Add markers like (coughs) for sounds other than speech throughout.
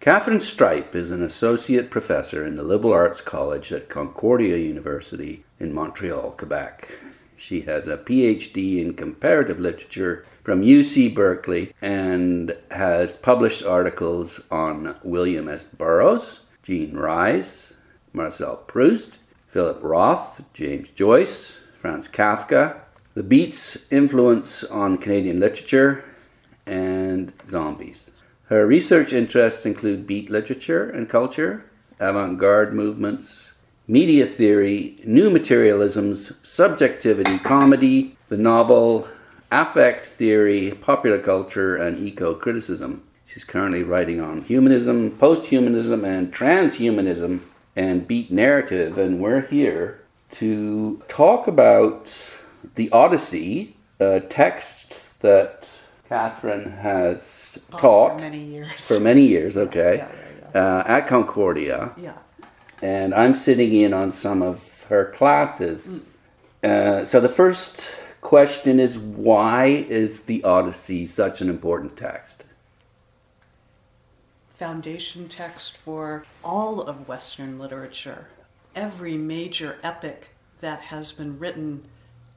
Katharine Streip is an associate professor in the Liberal Arts College at Concordia University in Montreal, Quebec. She has a PhD in comparative literature from UC Berkeley and has published articles on William S. Burroughs, Jean Rhys, Marcel Proust, Philip Roth, James Joyce, Franz Kafka, the Beats' influence on Canadian literature, and zombies. Her research interests include beat literature and culture, avant garde movements, media theory, new materialisms, subjectivity, comedy, the novel, affect theory, popular culture, and eco criticism. She's currently writing on humanism, post humanism, and transhumanism and beat narrative, and we're here to talk about the Odyssey, a text that Katharine has Oh, taught for many years. for many years, okay, Yeah, yeah, Uh, at Concordia, yeah. and I'm sitting in on some of her classes. Uh, so the first question is why is the Odyssey such an important text? Foundation text for all of Western literature. Every major epic that has been written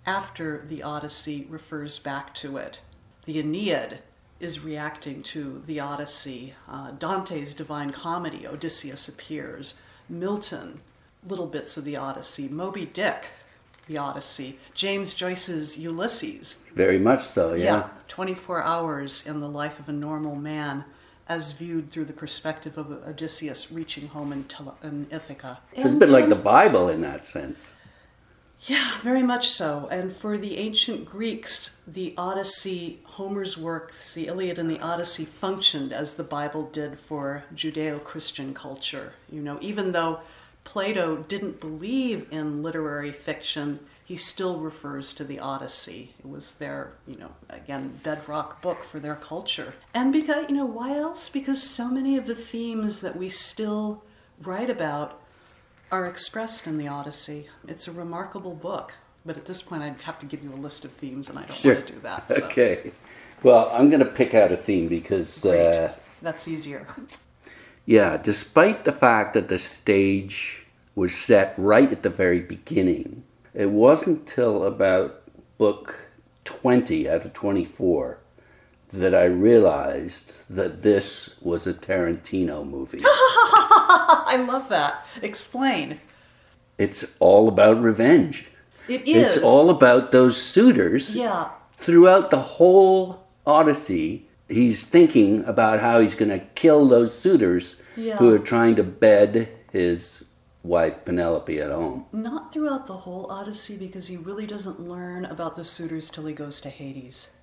after the Odyssey refers back to it. The Aeneid is reacting to the Odyssey. Uh, Dante's Divine Comedy, Odysseus appears. Milton, little bits of the Odyssey. Moby Dick, the Odyssey. James Joyce's Ulysses, Very much so, yeah. 24 hours in the life of a normal man as viewed through the perspective of Odysseus reaching home in Ithaca. So it's a bit like the Bible in that sense. Yeah, very much so. And for the ancient Greeks, the Odyssey, Homer's works, the Iliad and the Odyssey functioned as the Bible did for Judeo Christian culture. You know, even though Plato didn't believe in literary fiction, he still refers to the Odyssey. It was their, you know, again, bedrock book for their culture. And because, you know, why else? Because so many of the themes that we still write about are expressed in the Odyssey. It's a remarkable book, but at this point, I'd have to give you a list of themes, and I don't Sure. want to do that. So. Okay. Well, I'm going to pick out a theme because, uh, That's easier. yeah, despite the fact that the stage was set right at the very beginning, it wasn't till about book 20 out of 24 that I realized that this was a Tarantino movie. (laughs) I love that. Explain. it's all about revenge. It is. It's all about those suitors. Yeah. throughout the whole Odyssey, he's thinking about how he's going to kill those suitors Yeah. who are trying to bed his wife Penelope at home. Not throughout the whole Odyssey, because he really doesn't learn about the suitors till he goes to Hades.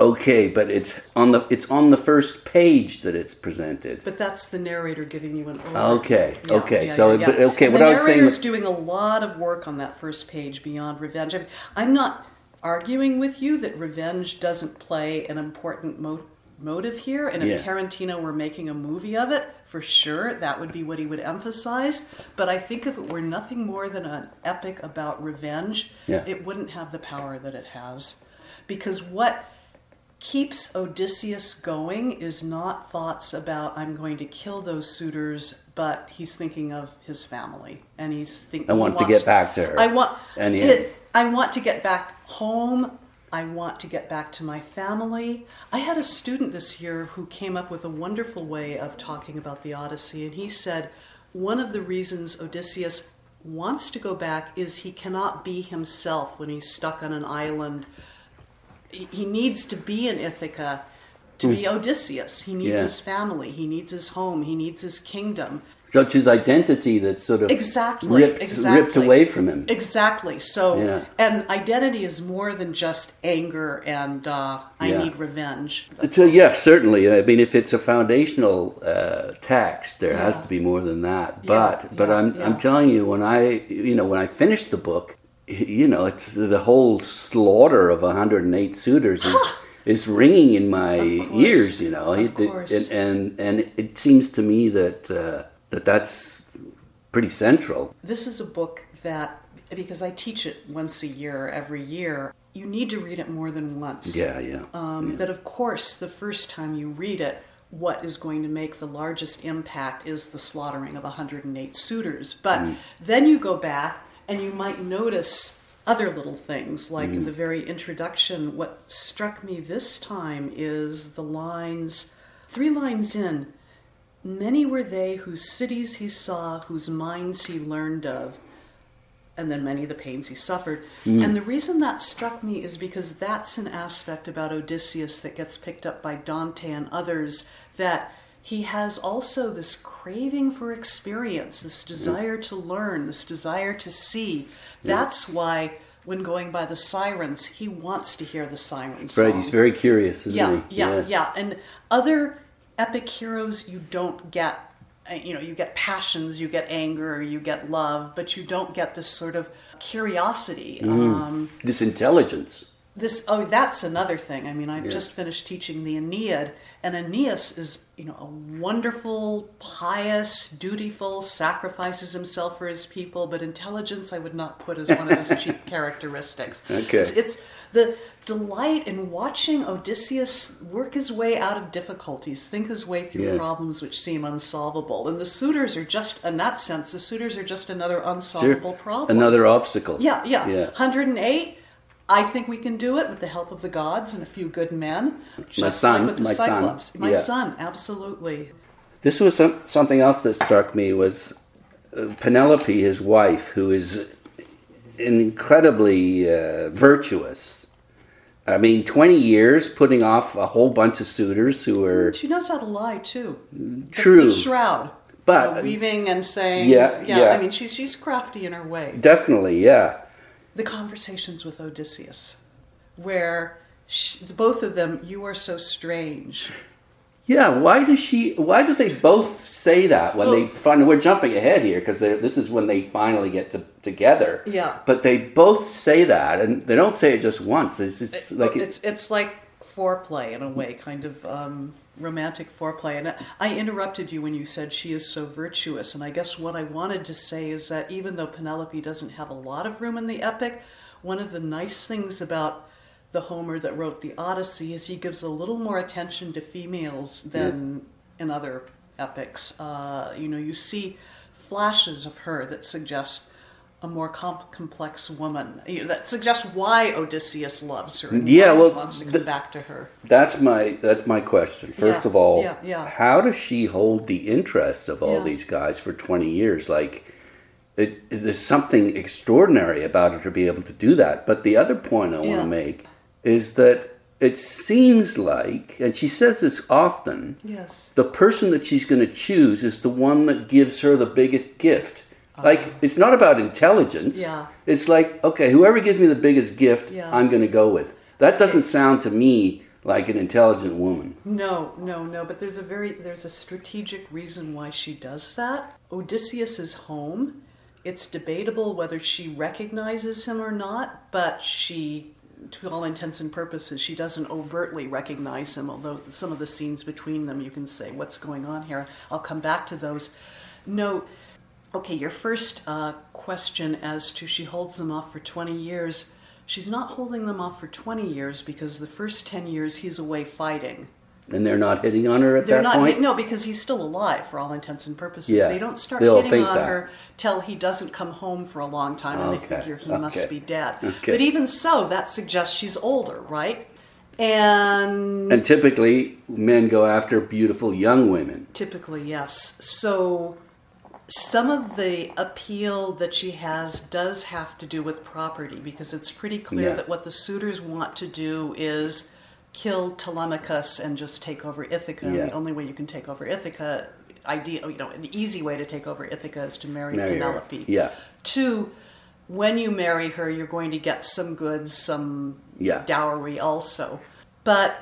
Okay, but it's on the it's on the first page that it's presented. But that's the narrator giving you an overview. Okay, okay, so, yeah. but- okay, And what I was saying was- doing a lot of work on that first page beyond revenge. I mean, I'm not arguing with you that revenge doesn't play an important mo- motive here, and if Yeah. Tarantino were making a movie of it, for sure that would be what he would emphasize. But I think if it were nothing more than an epic about revenge, Yeah. it wouldn't have the power that it has, because what keeps Odysseus going is not thoughts about I'm going to kill those suitors, but he's thinking of his family and he's thinking. I want to get back to her. I want. And it- I want to get back home. I want to get back to my family. I had a student this year who came up with a wonderful way of talking about the Odyssey, and he said one of the reasons Odysseus wants to go back is he cannot be himself when he's stuck on an island he he needs to be in Ithaca to be Odysseus. He needs Hmm. Yeah. his family. He needs his home. He needs his kingdom. It's his identity that's sort of Exactly. ripped, exactly. ripped away from him. Exactly. So, Yeah. and identity is more than just anger and uh, I Yeah. need revenge. So yeah, certainly. I mean, if it's a foundational uh, text, there has to be more than that. But but I'm I'm telling you, when I you know when I finished the book, you know, it's the whole slaughter of 108 suitors is is ringing in my ears. You know, of It- it- course. and and and it seems to me that uh, that that's pretty central. This is a book that, because I teach it once a year, every year, you need to read it more than once. Yeah, yeah. Um, But of course, the first time you read it, what is going to make the largest impact is the slaughtering of 108 suitors. But then you go back and you might notice other little things, like in mm. the very introduction, what struck me this time is the lines, three lines in. Many were they whose cities he saw, whose minds he learned of, and then many of the pains he suffered. Mm. And the reason that struck me is because that's an aspect about Odysseus that gets picked up by Dante and others that he has also this craving for experience, this desire to learn, this desire to see. That's why when going by the sirens, he wants to hear the sirens. Right, song. he's very curious, isn't Yeah, he? yeah, yeah, yeah, And other epic heroes, you don't get, uh, you know, you get passions, you get anger, you get love, but you don't get this sort of curiosity. Mm-hmm. Um, This intelligence. this, oh, that's another thing. I mean, I've just finished teaching the Aeneid, and Aeneas is, you know, a wonderful, pious, dutiful, sacrifices himself for his people, but intelligence I would not put as one of his chief (laughs) characteristics. Okay. It's, it's the delight in watching Odysseus work his way out of difficulties, think his way through Yes. problems which seem unsolvable. And the suitors are just, in that sense, the suitors are just another unsolvable problem. Another obstacle. Yeah, yeah. Yeah. 108. I think we can do it with the help of the gods and a few good men. Just son, like with the my son, Cyclops. My yeah. son, absolutely. This was some, something else that struck me was uh, Penelope, his wife, who is incredibly uh, virtuous. I mean, 20 years putting off a whole bunch of suitors who are. She knows how to lie too. True. The shroud. But- You know, weaving and saying. Yeah, yeah. I mean, she's she's crafty in her way. definitely, yeah. The conversations with Odysseus, where she, both of them, you are so strange. Yeah, why does she? Why do they both say that when they finally? We're jumping ahead here because this is when they finally get to, together. Yeah. But they both say that, and they don't say it just once. It's, it's like it, it's it's like foreplay in a way, kind of um, romantic foreplay. And I interrupted you when you said she is so virtuous, and I guess what I wanted to say is that even though Penelope doesn't have a lot of room in the epic, one of the nice things about the Homer that wrote the Odyssey is he gives a little more attention to females than in other epics. Uh, you know, you see flashes of her that suggest a more com- complex woman you know, that suggests why Odysseus loves her. And Yeah, well, wants to come back to her. that's my that's my question. First Yeah, of all, yeah, yeah. how does she hold the interest of all these guys for twenty years? Like, it, there's something extraordinary about her to be able to do that. But the other point I want to make is that it seems like, and she says this often. Yes. the person that she's going to choose is the one that gives her the biggest gift. Like it's not about intelligence. Yeah. It's like okay, whoever gives me the biggest gift, Yeah. I'm going to go with. That doesn't sound to me like an intelligent woman. No, no, no. But there's a very there's a strategic reason why she does that. Odysseus is home. It's debatable whether she recognizes him or not, but she, to all intents and purposes, she doesn't overtly recognize him. Although some of the scenes between them, you can say, "What's going on here?" I'll come back to those. No, okay. Your first uh, question as to she holds them off for twenty years. She's not holding them off for 20 years because the first 10 years he's away fighting. And they're not hitting on her at They're that not point. no because he's still alive for all intents and purposes. Yeah, They don't start they'll hitting on that. her till he doesn't come home for a long time, and they figure he okay, must be dead. okay. But even so, that suggests she's older, right? And and typically, men go after beautiful young women. typically, yes. So some of the appeal that she has does have to do with property because it's pretty clear Yeah. that what the suitors want to do is kill Telemachus and just take over Ithaca. Yeah. the only way you can take over Ithaca, idea, you know, an easy way to take over Ithaca is to marry, her. Penelope. Yeah. Two, when you marry her, you're going to get some goods, some Yeah. dowry also. But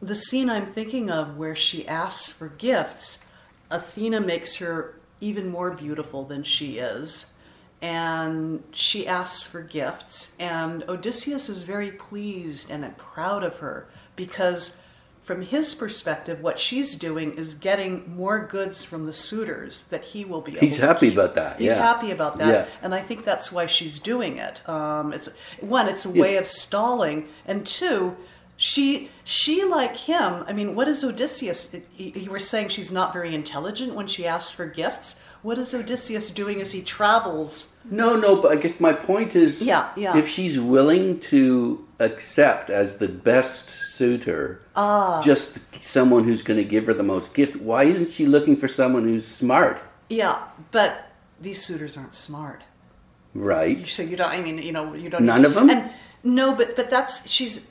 the scene I'm thinking of where she asks for gifts, Athena makes her even more beautiful than she is. And she asks for gifts, and Odysseus is very pleased and proud of her because, from his perspective, what she's doing is getting more goods from the suitors that he will be able He's happy keep. about that, He's yeah. happy about that, Yeah. and I think that's why she's doing it. Um, it's one, it's a way of stalling, and two, She, she like him. I mean, what is Odysseus? You were saying she's not very intelligent when she asks for gifts. What is Odysseus doing as he travels? No, no, but I guess my point is Yeah, yeah. if she's willing to accept as the best suitor Ah. just someone who's going to give her the most gift, why isn't she looking for someone who's smart? Yeah, but these suitors aren't smart. Right. So you don't. I mean, you know, you don't. None of them? And no, but but that's she's.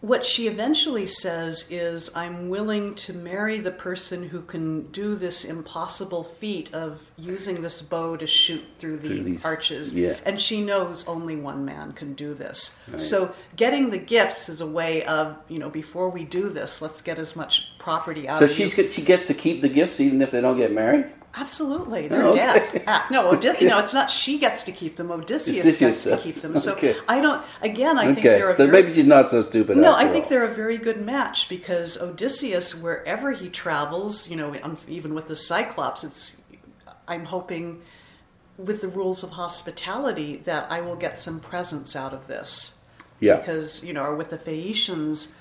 What she eventually says is, "I'm willing to marry the person who can do this impossible feat of using this bow to shoot through the Through these- arches." yeah. And she knows only one man can do this. So getting the gifts is a way of, you know, before we do this, let's get as much property out So of you. she gets to keep the gifts even if they don't get married? Absolutely, they're Oh, okay. dead. Ah, no, Odysseus. No, it's not. She gets to keep them. Odysseus, Odysseus gets to keep them. So Okay. I don't. Again, I think okay, they're a so very, maybe she's not so stupid. no. I think all. they're a very good match because Odysseus, wherever he travels, you know, even with the Cyclops, it's. I'm hoping, with the rules of hospitality, that I will get some presents out of this. Yeah. Because you know, or with the Phaeacians,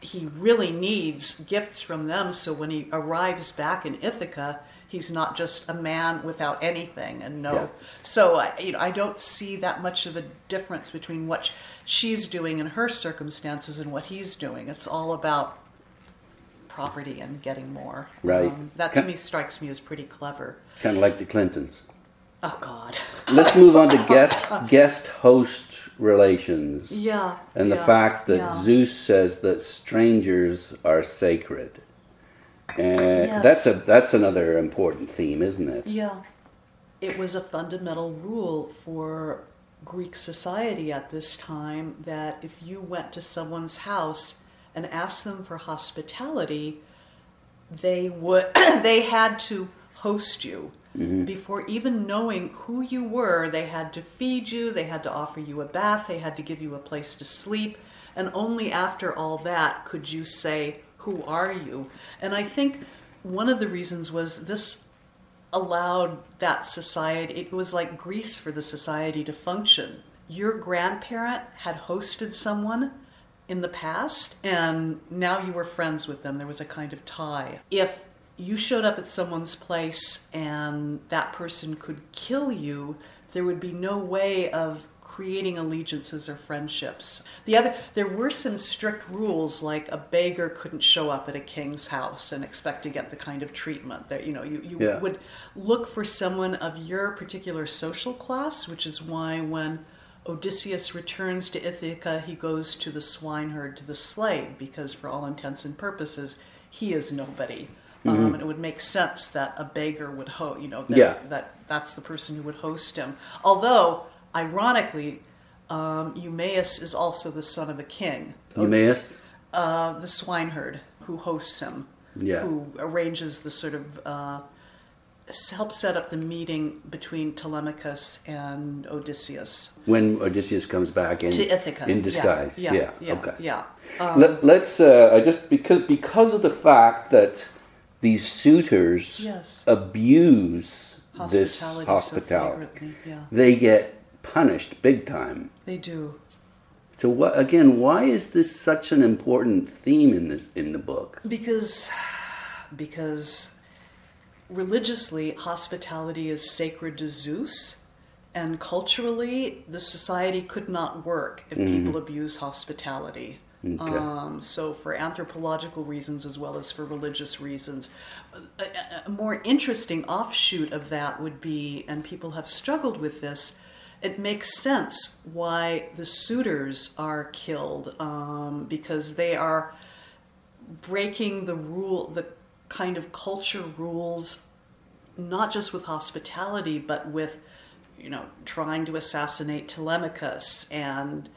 he really needs gifts from them. So when he arrives back in Ithaca, he's not just a man without anything and no. Yeah. So I, you know, I don't see that much of a difference between what she's doing in her circumstances and what he's doing. It's all about property and getting more. Um, Right. that to me strikes me as pretty clever. kind of like the Clintons. Oh God. Let's move on to guest (laughs) guest host relations. Yeah. And the yeah, fact that yeah. Zeus says that strangers are sacred. And Yes. that's a that's another important theme, isn't it? Yeah. It was a fundamental rule for Greek society at this time that if you went to someone's house and asked them for hospitality, they would (coughs) they had to host you. Mm-hmm. Before even knowing who you were, they had to feed you, they had to offer you a bath, they had to give you a place to sleep, and only after all that could you say, Who are you? And I think one of the reasons was this allowed that society, it was like grease for the society to function. Your grandparent had hosted someone in the past, and now you were friends with them. There was a kind of tie. If you showed up at someone's place and that person could kill you, there would be no way of creating allegiances or friendships. The other there were some strict rules like a beggar couldn't show up at a king's house and expect to get the kind of treatment that you know you, you Yeah. would look for someone of your particular social class, which is why when Odysseus returns to Ithaca, he goes to the swineherd, to the slave, because for all intents and purposes, he is nobody. Um, and it would make sense that a beggar would host, you know, that, Yeah. that that's the person who would host him. Although, ironically, um, Eumaeus is also the son of a king, Eumaeus? uh, the swineherd who hosts him, Yeah. who arranges the sort of uh, helps set up the meeting between Telemachus and Odysseus When Odysseus comes back in to Ithaca in disguise. Yeah, Yeah. yeah, okay. yeah. Let, let's uh, I just because because of the fact that these suitors Yes. abuse this Hospitality so yeah. they get punished big time. They do. So what again? Why is this such an important theme in this in the book? Because, because religiously, hospitality is sacred to Zeus, and culturally, the society could not work if people abuse hospitality. Okay. Um, so, for anthropological reasons as well as for religious reasons, a- a more interesting offshoot of that would be, and people have struggled with this. It makes sense why the suitors are killed um, because they are breaking the rule, the kind of culture rules, not just with hospitality, but with, you know, trying to assassinate Telemachus and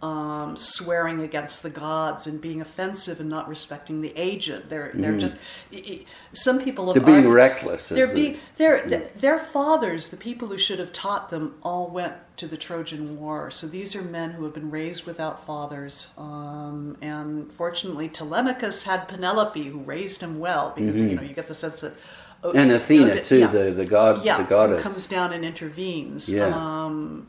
um, swearing against the gods and being offensive and not respecting the aged. They're they're just i- i- some people. Have They're being argued- reckless. They're being their th- their fathers, the people who should have taught them, all went to the Trojan War. So these are men who have been raised without fathers. Um, and fortunately, Telemachus had Penelope, who raised him well, because you know you get the sense that. oh, and Athena oh, too, yeah. the the god, yeah, the who goddess. comes down and intervenes. Yeah. Um,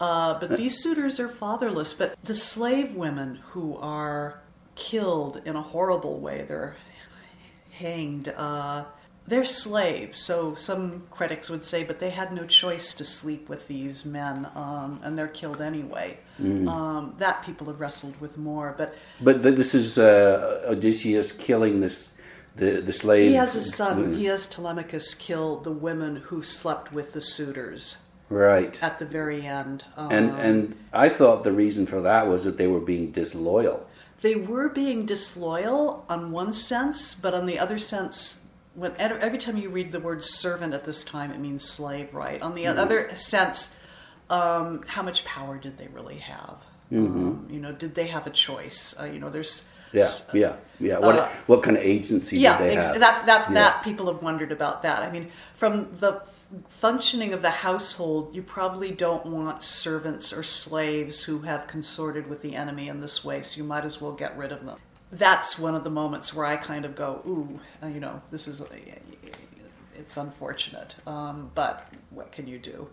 Uh, but these suitors are fatherless. But the slave women who are killed in a horrible way, they're hanged. Uh, they're slaves, so some critics would say, but they had no choice to sleep with these men, um, and they're killed anyway. Um, that people have wrestled with more, but But this is uh, Odysseus killing this the the slave. he has a son. women. He has Telemachus kill the women who slept with the suitors right. at the very end. Um, And and I thought the reason for that was that they were being disloyal. they were being disloyal on one sense, but on the other sense, when every time you read the word servant at this time, it means slave, right? On the Mm-hmm. other sense, um, how much power did they really have? Um, you know, did they have a choice? Uh, you know, there's Mm-hmm. Yeah, yeah, yeah. What uh, what kind of agency yeah, did they ex- have? that's that Yeah. that people have wondered about that. I mean, from the functioning of the household, you probably don't want servants or slaves who have consorted with the enemy in this way. So you might as well get rid of them. That's one of the moments where I kind of go, ooh, uh, you know, this is it's unfortunate, um, but what can you do?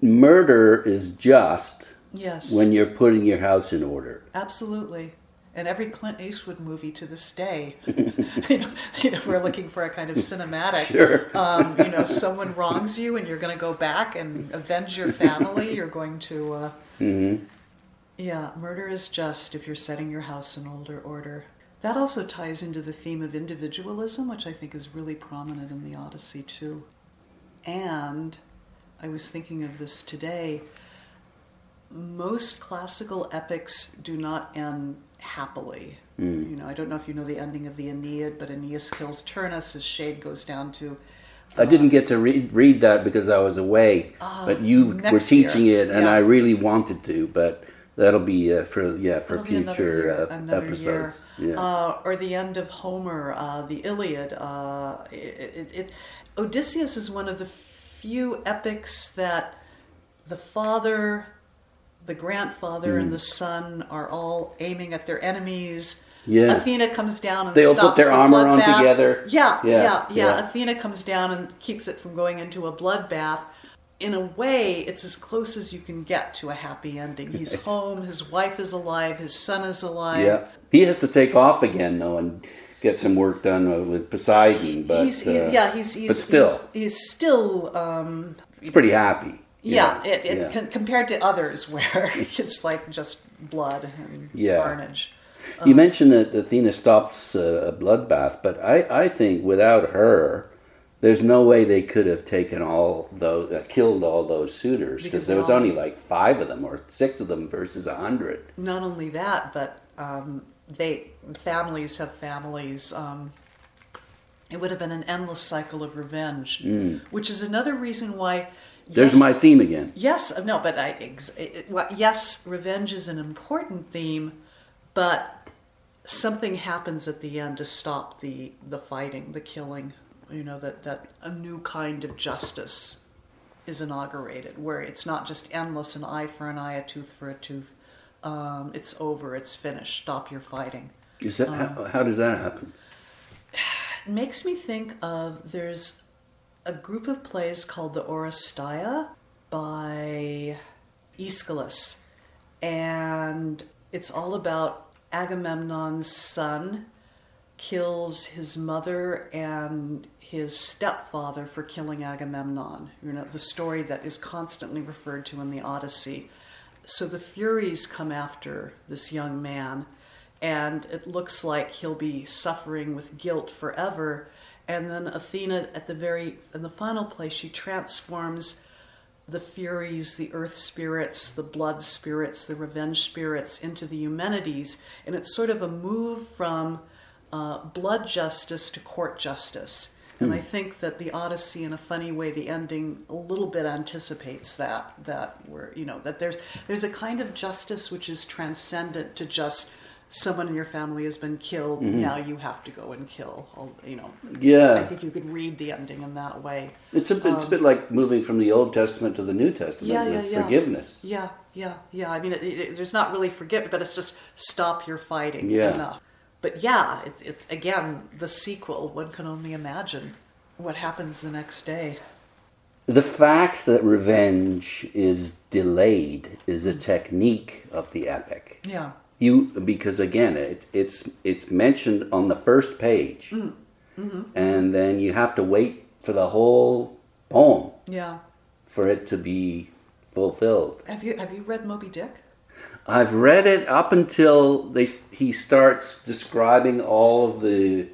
Murder is just Yes, when you're putting your house in order. Absolutely. And every Clint Eastwood movie to this day, (laughs) you, know, you know, we're looking for a kind of cinematic. Sure. Um, you know, someone wrongs you, and you're going to go back and avenge your family. You're going to. Uh, Mm-hmm. Yeah, murder is just if you're setting your house in older order. That also ties into the theme of individualism, which I think is really prominent in the Odyssey too. And I was thinking of this today. Most classical epics do not end happily. Mm. You know, I don't know if you know the ending of the Aeneid, but Aeneas kills Turnus. His shade goes down to I didn't get to read, read that because I was away, but you were teaching year. it, and Yeah. I really wanted to. But that'll be uh, for yeah for It'll be another future year, uh, another episodes. year. Yeah. Uh, or the end of Homer, uh, the Iliad. Uh, it, it, it, Odysseus is one of the few epics that the father, the grandfather, Hmm. and the son are all aiming at their enemies. Yeah. Athena comes down and They all put their the armor on bloodbath. together. Yeah, Yeah, yeah, yeah. Athena comes down and keeps it from going into a bloodbath. In a way, it's as close as you can get to a happy ending. (laughs) He's home, his wife is alive, his son is alive. yeah, he has to take off again though and get some work done with Poseidon. But he's, he's uh, yeah, he's, he's but still, he's, he's still um, he's pretty happy. Yeah. It, it yeah. con- compared to others (laughs) where it's like just blood and Yeah. carnage. You mentioned that Athena stops uh, a bloodbath, but I, I think without her, there's no way they could have taken all those, uh, killed all those suitors Because there was all- only like five of them or six of them versus a hundred. Not only that, but um, they families have families. Um, it would have been an endless cycle of revenge, which is another reason why. There's yes- my theme again. Yes, no, but I, ex- well, yes, revenge is an important theme, but something happens at the end to stop the the fighting, the killing. You know that that a new kind of justice is inaugurated, where it's not just endless an eye for an eye, a tooth for a tooth. Um, it's over. It's finished. Stop your fighting. Is that Um, how, how does that happen? (sighs) It makes me think of there's a group of plays called the Oresteia by Aeschylus, and it's all about Agamemnon's son kills his mother and his stepfather for killing Agamemnon. You know, the story that is constantly referred to in the Odyssey. So the Furies come after this young man, and it looks like he'll be suffering with guilt forever. And then Athena, at the very in the final place, she transforms the Furies, the Earth spirits, the Blood spirits, the Revenge spirits into the Eumenides, and it's sort of a move from uh, blood justice to court justice. And I think that the Odyssey, in a funny way, the ending a little bit anticipates that. That we're, you know, that there's there's a kind of justice which is transcendent to just someone in your family has been killed. Mm-hmm. Now you have to go and kill. all- You know, Yeah. I think you could read the ending in that way. it's a it's a bit um, like moving from the Old Testament to the New Testament Yeah, with yeah, yeah. forgiveness. Yeah, yeah, yeah. I mean, it, it, there's not really forgive, but it's just stop your fighting Yeah. enough. But yeah, it's, it's again the sequel. One can only imagine what happens the next day. the fact that revenge is delayed is a mm. technique of the epic. Yeah. You because again it, it's it's mentioned on the first page, Mm. Mm-hmm. and then you have to wait for the whole poem Yeah. for it to be fulfilled. Have you have you read Moby Dick? I've read it up until they he starts describing all of the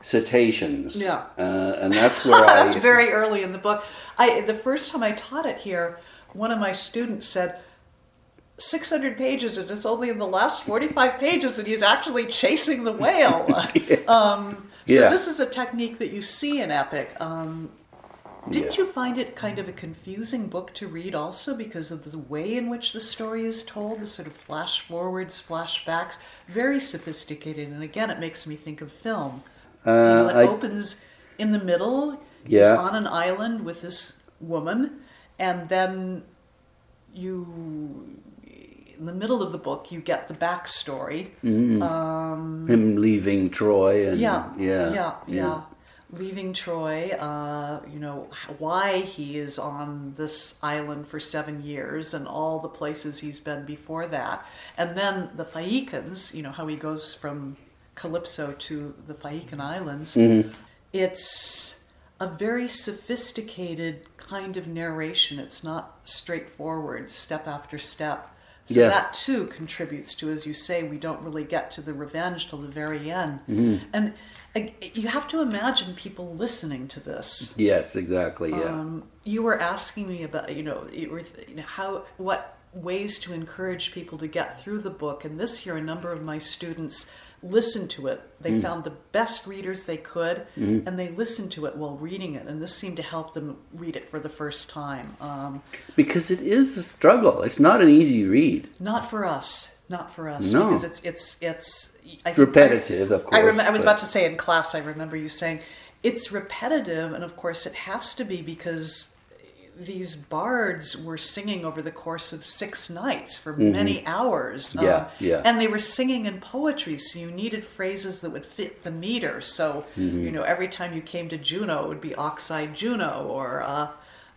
cetaceans. Yeah. uh, and that's (laughs) where I It's very early in the book. I the first time I taught it here, one of my students said. 600 pages and it's only in the last 45 pages and he's actually chasing the whale (laughs) um, so Yeah. this is a technique that you see in epic um, didn't Yeah. you find it kind of a confusing book to read also because of the way in which the story is told the sort of flash forwards flashbacks very sophisticated and again it makes me think of film you know, it I- opens in the middle. He's Yeah. on an island with this woman, and then you, in the middle of the book, you get the backstory. Mm. Um, him leaving Troy and Yeah, yeah, yeah, yeah. Leaving Troy, uh, you know why he is on this island for seven years and all the places he's been before that, and then the Phaeacans, you know how he goes from Calypso to the Phaeacan Islands. Mm-hmm. It's a very sophisticated kind of narration. It's not straightforward, step after step. So Yeah. that too contributes to, as you say, we don't really get to the revenge till the very end. And uh, you have to imagine people listening to this. Yes, exactly. Yeah. Um, you were asking me about, you know, you were, you know, how what ways to encourage people to get through the book. And this year, a number of my students listened to it. They found the best readers they could, and they listened to it while reading it. And this seemed to help them read it for the first time. Um, because it is a struggle. It's not an easy read. Not for us. Not for us. No. Because it's it's it's I repetitive, of course. I, rem- I was but- about to say in class. I remember you saying it's repetitive, and of course it has to be because these bards were singing over the course of six nights for many hours. Mm-hmm. Yeah, uh, yeah. And they were singing in poetry, so you needed phrases that would fit the meter. So Mm-hmm. you know, every time you came to Juno, it would be ox-eyed Juno or. Uh,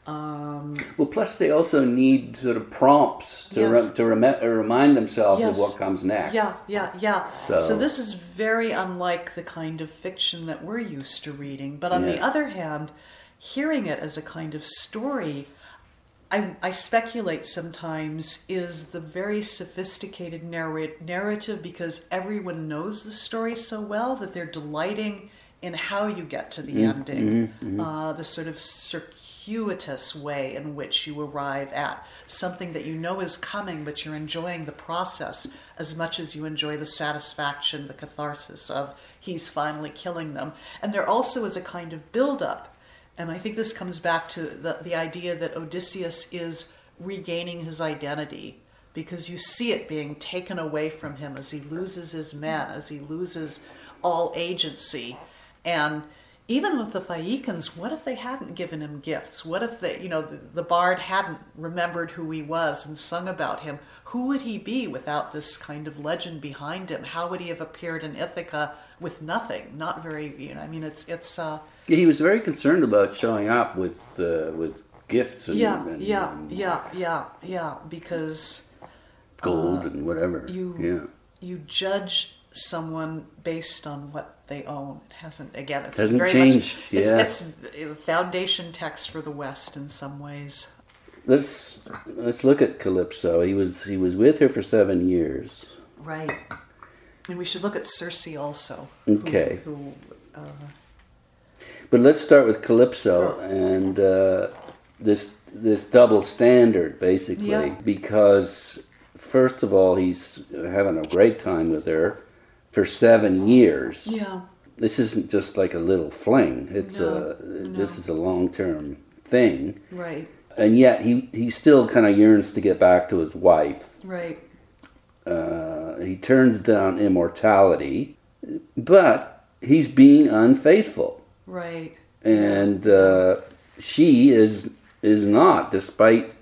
um, Well, plus they also need sort of prompts to Yes. re- to rem- uh, remind themselves of what comes next. Yeah, yeah, yeah. So- So, this is very unlike the kind of fiction that we're used to reading. But on the other hand, hearing it as a kind of story, I, I speculate sometimes is the very sophisticated narrate, narrative because everyone knows the story so well that they're delighting in how you get to the mm-hmm, ending. Mm-hmm, mm-hmm. Uh, the sort of circuitous way in which you arrive at something that you know is coming, but you're enjoying the process as much as you enjoy the satisfaction, the catharsis of he's finally killing them. And there also is a kind of build up. And I think this comes back to the, the idea that Odysseus is regaining his identity because you see it being taken away from him as he loses his men, as he loses all agency. And even with the Phaeacans, what if they hadn't given him gifts? What if they, you know, the, the bard hadn't remembered who he was and sung about him? Who would he be without this kind of legend behind him? How would he have appeared in Ithaca with nothing? Not very, you know, I mean, it's, it's, uh, Yeah, he was very concerned about showing up with uh, with gifts and, yeah, and, yeah, and yeah, yeah, yeah, because gold and whatever. you yeah. you judge someone based on what they own. It hasn't again. It's Hasn't very changed, Much, yeah. it's, it's foundation text for the West in some ways. Let's let's look at Calypso. He was he was with her for seven years. Right. And we should look at Circe also. Okay. Who, who uh, But let's start with Calypso and uh, this this double standard, basically, Yeah. because first of all, he's having a great time with her for seven years. yeah. This isn't just like a little fling. It's No, a no. this is a long term thing, Right. and yet he he still kind of yearns to get back to his wife. Right. Uh, he turns down immortality, but he's being unfaithful. Right. and uh, she is is not, despite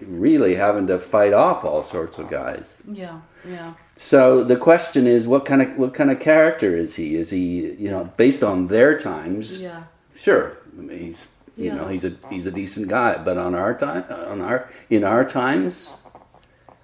really having to fight off all sorts of guys. Yeah. Yeah. So the question is, what kind of what kind of character is he? Is he, you know, based on their times? Yeah. Sure, I mean, he's You Yeah. know, he's a he's a decent guy. But on our time, on our in our times,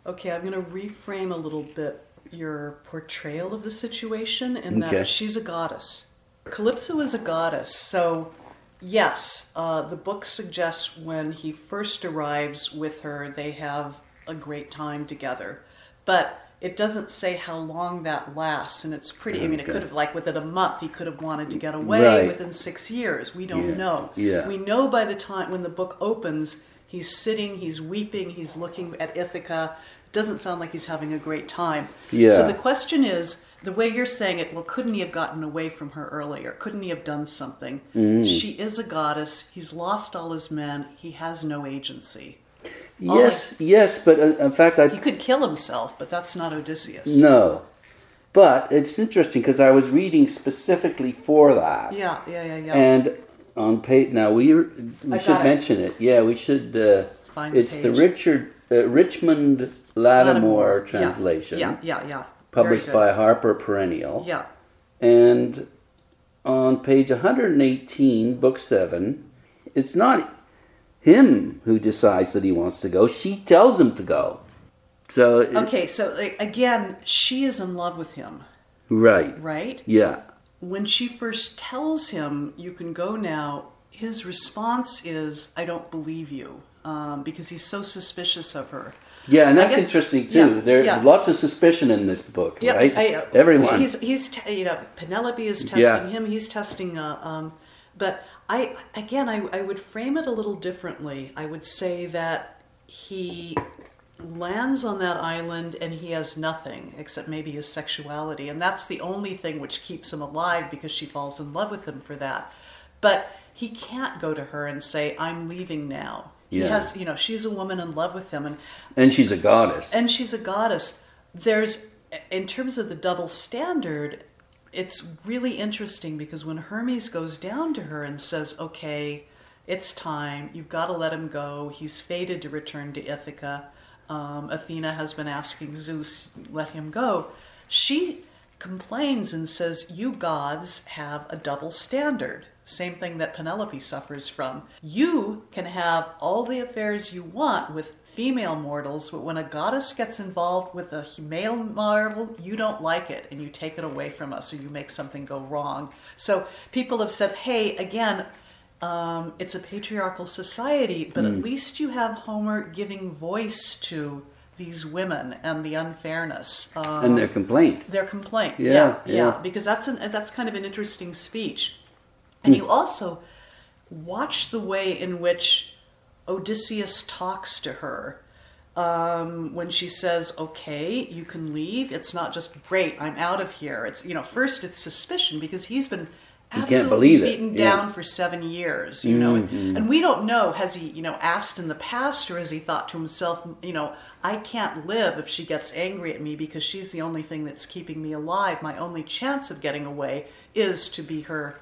Okay, I'm going to reframe a little bit your portrayal of the situation in Okay. that she's a goddess. Calypso is a goddess, so yes, uh, the book suggests when he first arrives with her, they have a great time together. But it doesn't say how long that lasts, and it's pretty. I mean, it could have, like, within a month, he could have wanted to get away. Right. Within six years, we don't Yeah, know. yeah. We know by the time when the book opens, he's sitting, he's weeping, he's looking at Ithaca. It Doesn't sound like he's having a great time. Yeah. So the question is, the way you're saying it, well, couldn't he have gotten away from her earlier? Couldn't he have done something? Mm-hmm. She is a goddess. He's lost all his men. He has no agency. yes, yes. But uh, in fact, I He could kill himself, but that's not Odysseus. no. But it's interesting because I was reading specifically for that. Yeah, yeah, yeah, yeah. And on page now we we I should got it. mention it. Yeah, we should. Uh, Find it's the. Richard uh, Richmond Lattimore, Yeah, translation, Yeah, yeah, yeah. Published by Harper Perennial. Yeah. And on page 118, book seven, it's not him who decides that he wants to go. She tells him to go. So it- Okay, so again, she is in love with him, right, right? yeah, when she first tells him, You can go now, his response is, I don't believe you, um, because he's so suspicious of her. Yeah, and that's guess- interesting too. yeah, There's yeah. lots of suspicion in this book, Yeah, right? I- uh, Everyone. He's he's te- you know Penelope is testing Yeah. him. He's testing. Uh, um, but I again I I would frame it a little differently. I would say that he lands on that island and he has nothing except maybe his sexuality, and that's the only thing which keeps him alive because she falls in love with him for that. But he can't go to her and say, "I'm leaving now." He Yeah. has, you know, she's a woman in love with him, and and she's a goddess. and she's a goddess. There's, in terms of the double standard, it's really interesting because when Hermes goes down to her and says, "Okay, it's time. You've got to let him go. He's fated to return to Ithaca." Um, Athena has been asking Zeus, "Let him go." She complains and says, "You gods have a double standard." Same thing that Penelope suffers from. You can have all the affairs you want with female mortals, but when a goddess gets involved with a male mortal, you don't like it and you take it away from us or you make something go wrong. So people have said, hey, again, um, it's a patriarchal society, but at least you have Homer giving voice to these women and the unfairness. Um, and their complaint. their complaint. Yeah, Yeah, yeah, yeah. because that's an that's kind of an interesting speech, and you also watch the way in which Odysseus talks to her. Um, when she says, "Okay, you can leave," it's not just "Great, I'm out of here." It's you know, first it's suspicion because he's been He absolutely can't believe it, beaten yeah. down for seven years, you know, and, and we don't know has he you know asked in the past or has he thought to himself, you know, I can't live if she gets angry at me because she's the only thing that's keeping me alive. My only chance of getting away is to be her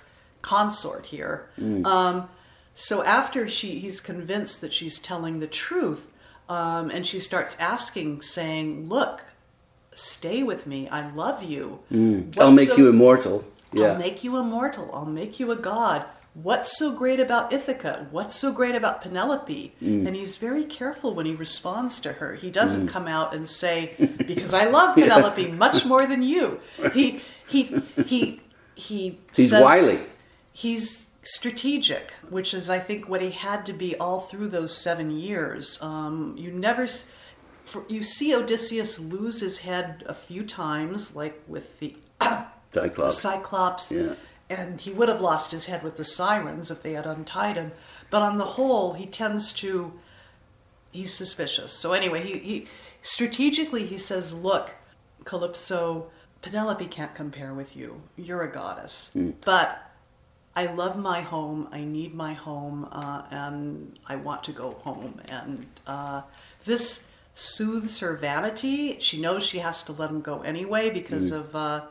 consort here. Um, so after she, he's convinced that she's telling the truth, um, and she starts asking, saying, "Look, stay with me. I love you. I'll make so- you immortal. Yeah. I'll make you immortal. I'll make you a god. What's so great about Ithaca? What's so great about Penelope? Mm. And he's very careful when he responds to her. He doesn't come out and say, (laughs) "Because I love Penelope much more than you." He he he he. He's says- wily. He's strategic, which is, I think, what he had to be all through those seven years. Um, you never. For, you see Odysseus lose his head a few times, like with the (coughs) Cyclops. the Cyclops. Yeah. And he would have lost his head with the sirens if they had untied him. But on the whole, he tends to. He's suspicious. So anyway, he, he strategically he says, "Look, Calypso, Penelope can't compare with you. You're a goddess, but." I love my home. I need my home, uh, and I want to go home. And uh, this soothes her vanity. She knows she has to let him go anyway because of uh,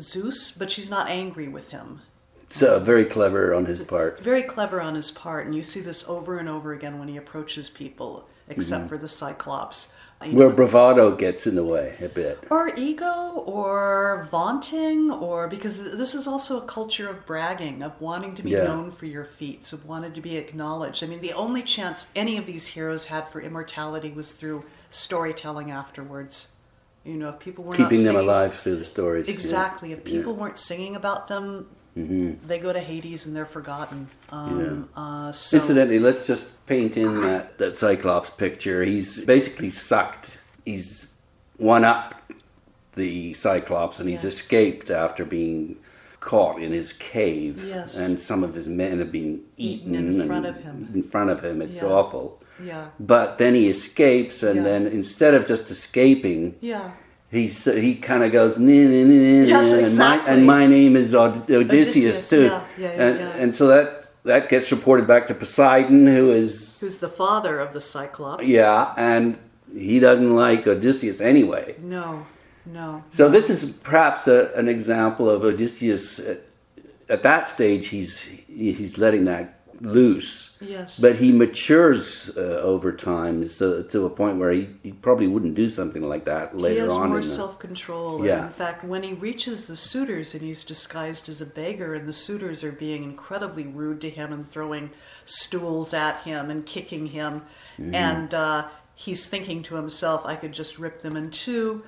Zeus, but she's not angry with him. So very clever on his part. Very clever on his part, and you see this over and over again when he approaches people, except for the Cyclops. Where bravado gets in the way a bit. or ego or vaunting or because this is also a culture of bragging of wanting to be Yeah. known for your feats of wanting to be acknowledged i mean the only chance any of these heroes had for immortality was through storytelling afterwards you know if people were Keeping them alive through the stories. exactly if Yeah. Mm-hmm. people weren't singing about them they go to hades and they're forgotten um, uh, so Incidentally, let's just paint in that, that Cyclops picture. He's basically sucked. He's one up the Cyclops and he's Yes. escaped after being caught in his cave. Yes. And some of his men have been eaten, Eaten in front of him. In front of him. It's Yeah. awful. yeah But then he escapes, and Yeah. then instead of just escaping, yeah he he kind of goes, "Nah, nah, nah, Yes, nah," and, my, and my name is Odysseus, Odysseus, too. yeah, yeah, yeah, and, and so that that gets reported back to Poseidon, who is who's the father of the cyclops yeah, and he doesn't like Odysseus anyway. no no So this is perhaps a, an example of Odysseus. At, at that stage, he's he's letting that loose. yes But he matures uh, over time so, to a point where he, he probably wouldn't do something like that later on. he has on. more in self control. Yeah. In fact, when he reaches the suitors and he's disguised as a beggar, and the suitors are being incredibly rude to him and throwing stools at him and kicking him, Mm-hmm. and uh, he's thinking to himself, I could just rip them in two.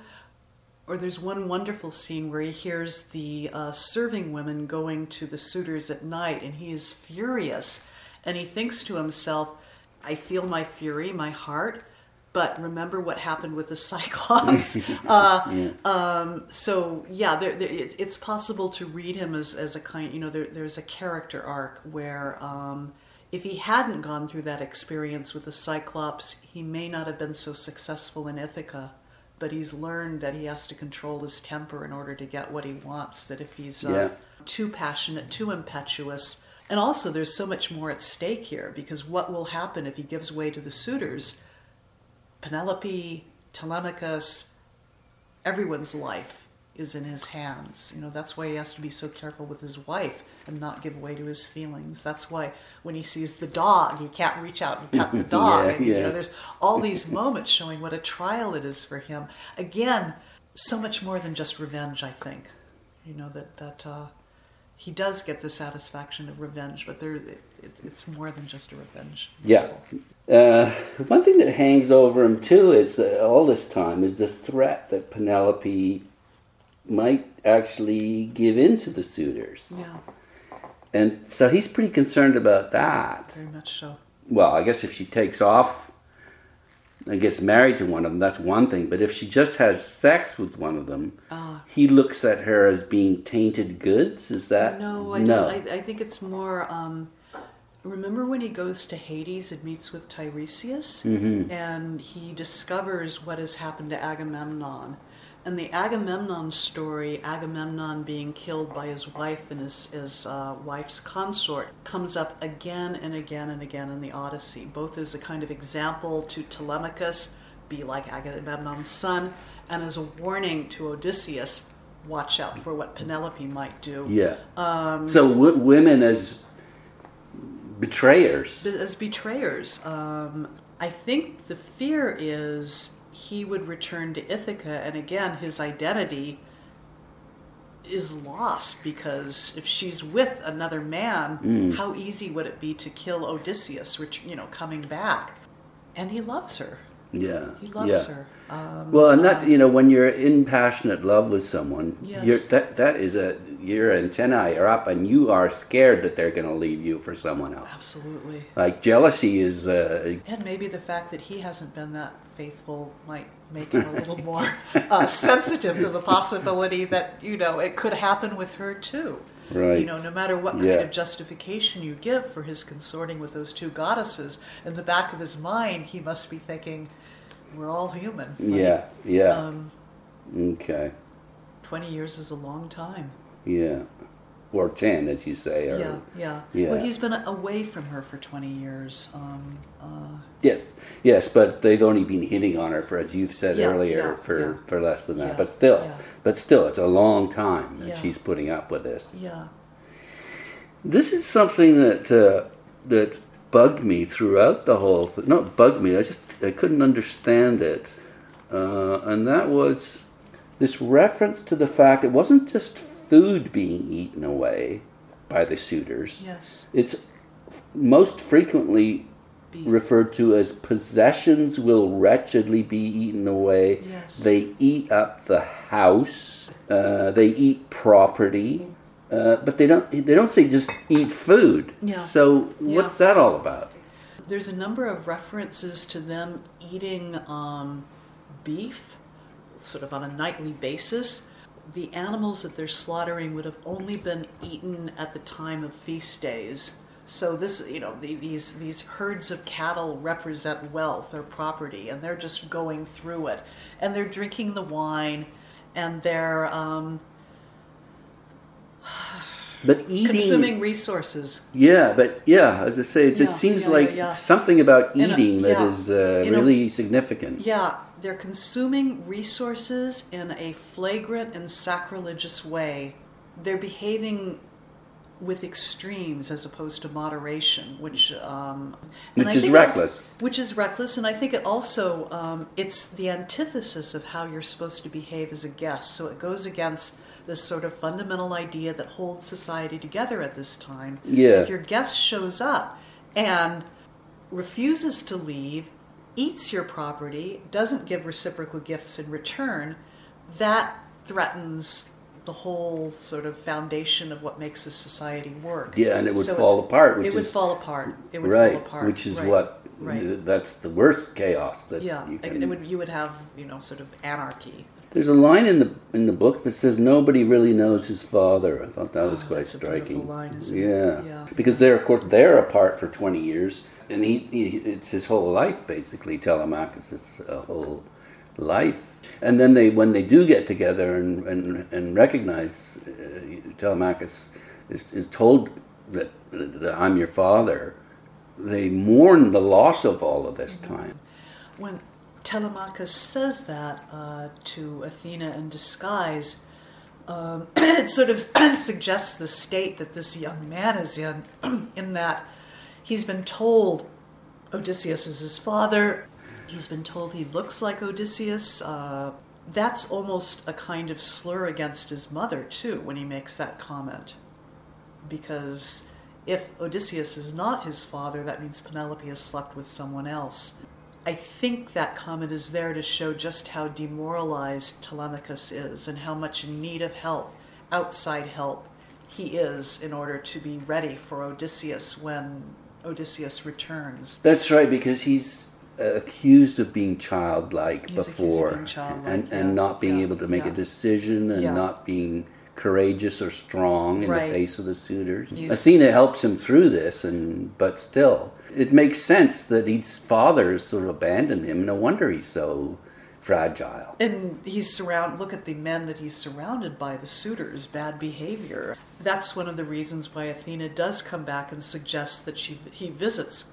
Or there's one wonderful scene where he hears the uh, serving women going to the suitors at night, and he is furious. And he thinks to himself, I feel my fury, my heart, but remember what happened with the (laughs) Cyclops. (laughs) uh, um, so yeah, there, there, it's, it's possible to read him as, as a kind. You know, there, there's a character arc where um, if he hadn't gone through that experience with the Cyclops, he may not have been so successful in Ithaca. But he's learned that he has to control his temper in order to get what he wants. That if he's uh, Yeah. too passionate, too impetuous, and also there's so much more at stake here because what will happen if he gives way to the suitors? Penelope, Telemachus, everyone's life is in his hands. You know, that's why he has to be so careful with his wife and not give way to his feelings. That's why when he sees the dog, he can't reach out and pet the (laughs) dog. Yeah, I mean, you yeah. know, there's all these moments showing what a trial it is for him. Again, so much more than just revenge, I think. You know, that, that uh, he does get the satisfaction of revenge, but there, it, it's more than just a revenge. Yeah. Uh, one thing that hangs over him too is that all this time is the threat that Penelope might actually give in to the suitors, Yeah, and so he's pretty concerned about that. very much so. Well, I guess if she takes off and gets married to one of them, that's one thing. But if she just has sex with one of them, Ah. he looks at her as being tainted goods. Is that No, I no? don't. I, I think it's more. Um, remember when he goes to Hades and meets with Tiresias, Mm-hmm. and he discovers what has happened to Agamemnon, and the Agamemnon story, Agamemnon being killed by his wife and his, his uh, wife's consort, comes up again and again and again in the Odyssey, both as a kind of example to Telemachus, be like Agamemnon's son, and as a warning to Odysseus, watch out for what Penelope might do. yeah. Um, so w- women as betrayers. as betrayers. Um, I think the fear is he would return to Ithaca, and again, his identity is lost because if she's with another man, Mm. how easy would it be to kill Odysseus, which you know, coming back? And he loves her. Yeah. He loves yeah. her. Um, Well, and that you know, when you're in passionate love with someone, Yes. you're, that that is a your antennae are up, and you are scared that they're going to leave you for someone else. absolutely. Like jealousy is, uh, And maybe the fact that he hasn't been that faithful might make him a (laughs) little more uh, sensitive to the possibility that, you know, it could happen with her too. Right. You know, no matter what kind Yeah. of justification you give for his consorting with those two goddesses, in the back of his mind, he must be thinking, we're all human. Yeah, yeah. Um, okay, 20 years is a long time. Yeah, or ten, as you say. Or, Yeah, yeah. yeah. Well, he's been away from her for 20 years. Um, uh, Yes, yes, but they've only been hitting on her for, as you've said Yeah, earlier, yeah, for, for less than that. But still, but still, it's a long time that she's putting up with this. yeah. This is something that uh, that bugged me throughout the whole thing. Not bugged me. I just I couldn't understand it. uh, and that was this reference to the fact it wasn't just food being eaten away by the suitors. Yes. It's f- most frequently Beef. referred to as possessions will wretchedly be eaten away. Yes. They eat up the house. Uh, they eat property. Uh, but they don't. They don't say just eat food. Yeah. So Yeah. what's that all about? There's a number of references to them eating um, beef, sort of on a nightly basis. The animals that they're slaughtering would have only been eaten at the time of feast days. So this, you know, the, these these herds of cattle represent wealth or property, and they're just going through it, and they're drinking the wine, and they're um, (sighs) But eating. consuming resources. Yeah, but yeah, as I say, it just Yeah, seems yeah, like yeah, something about In a- eating that is uh, In a- really significant. Yeah, they're consuming resources in a flagrant and sacrilegious way. They're behaving with extremes as opposed to moderation, which um, Which is think it also- reckless. which is reckless, and I think it also um, it's the antithesis of how you're supposed to behave as a guest. So it goes against this sort of fundamental idea that holds society together at this time. Yeah. If your guest shows up and refuses to leave, eats your property, doesn't give reciprocal gifts in return, that threatens the whole sort of foundation of what makes this society work. Yeah, and it would So fall apart, which it would fall apart. It would right, fall apart. which is right, what Right. that's the worst chaos that Yeah, you can. it would, you would have you know sort of anarchy. There's a line in the in the book that says nobody really knows his father. I thought that was Oh, quite striking. line, yeah. Yeah. because they're of course they're apart for 20 years, and he, he it's his whole life basically. Telemachus' uh, whole life, and then they when they do get together and and, and recognize uh, Telemachus is is told that, that I'm your father. They mourn the loss of all of this Mm-hmm. time. When Telemachus says that uh, to Athena in disguise, um, (clears throat) it sort of (clears throat) suggests the state that this young man is in, (clears throat) in that he's been told Odysseus is his father. He's been told he looks like Odysseus. Uh, that's almost a kind of slur against his mother, too, when he makes that comment. Because if Odysseus is not his father, that means Penelope has slept with someone else. I think that comment is there to show just how demoralized Telemachus is and how much in need of help, outside help, he is in order to be ready for Odysseus when Odysseus returns. That's right, because he's uh, accused of being childlike He's before, being childlike, and yeah, not being yeah, able to make a decision, and Yeah. not being courageous or strong in Right. the face of the suitors. He's- Athena helps him through this, and but still, it makes sense that his father sort of abandoned him. No wonder he's so fragile. And he's surround. Look at the men that he's surrounded by. The suitors, bad behavior. That's one of the reasons why Athena does come back and suggests that she he visits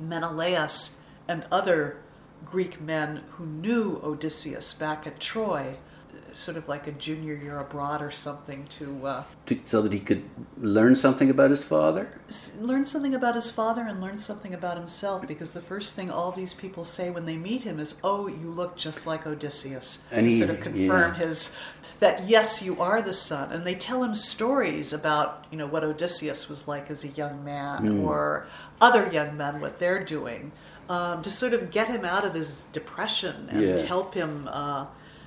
Menelaus and other Greek men who knew Odysseus back at Troy, sort of like a junior year abroad or something to uh, To, so that he could learn something about his father. learn something about his father and learn something about himself. Because the first thing all these people say when they meet him is, "Oh, you look just like Odysseus," And he- sort of confirm yeah. his that yes, you are the son. And they tell him stories about you know what Odysseus was like as a young man, Hmm. or other young men what they're doing, um, to sort of get him out of his depression and Yeah. help him. Uh,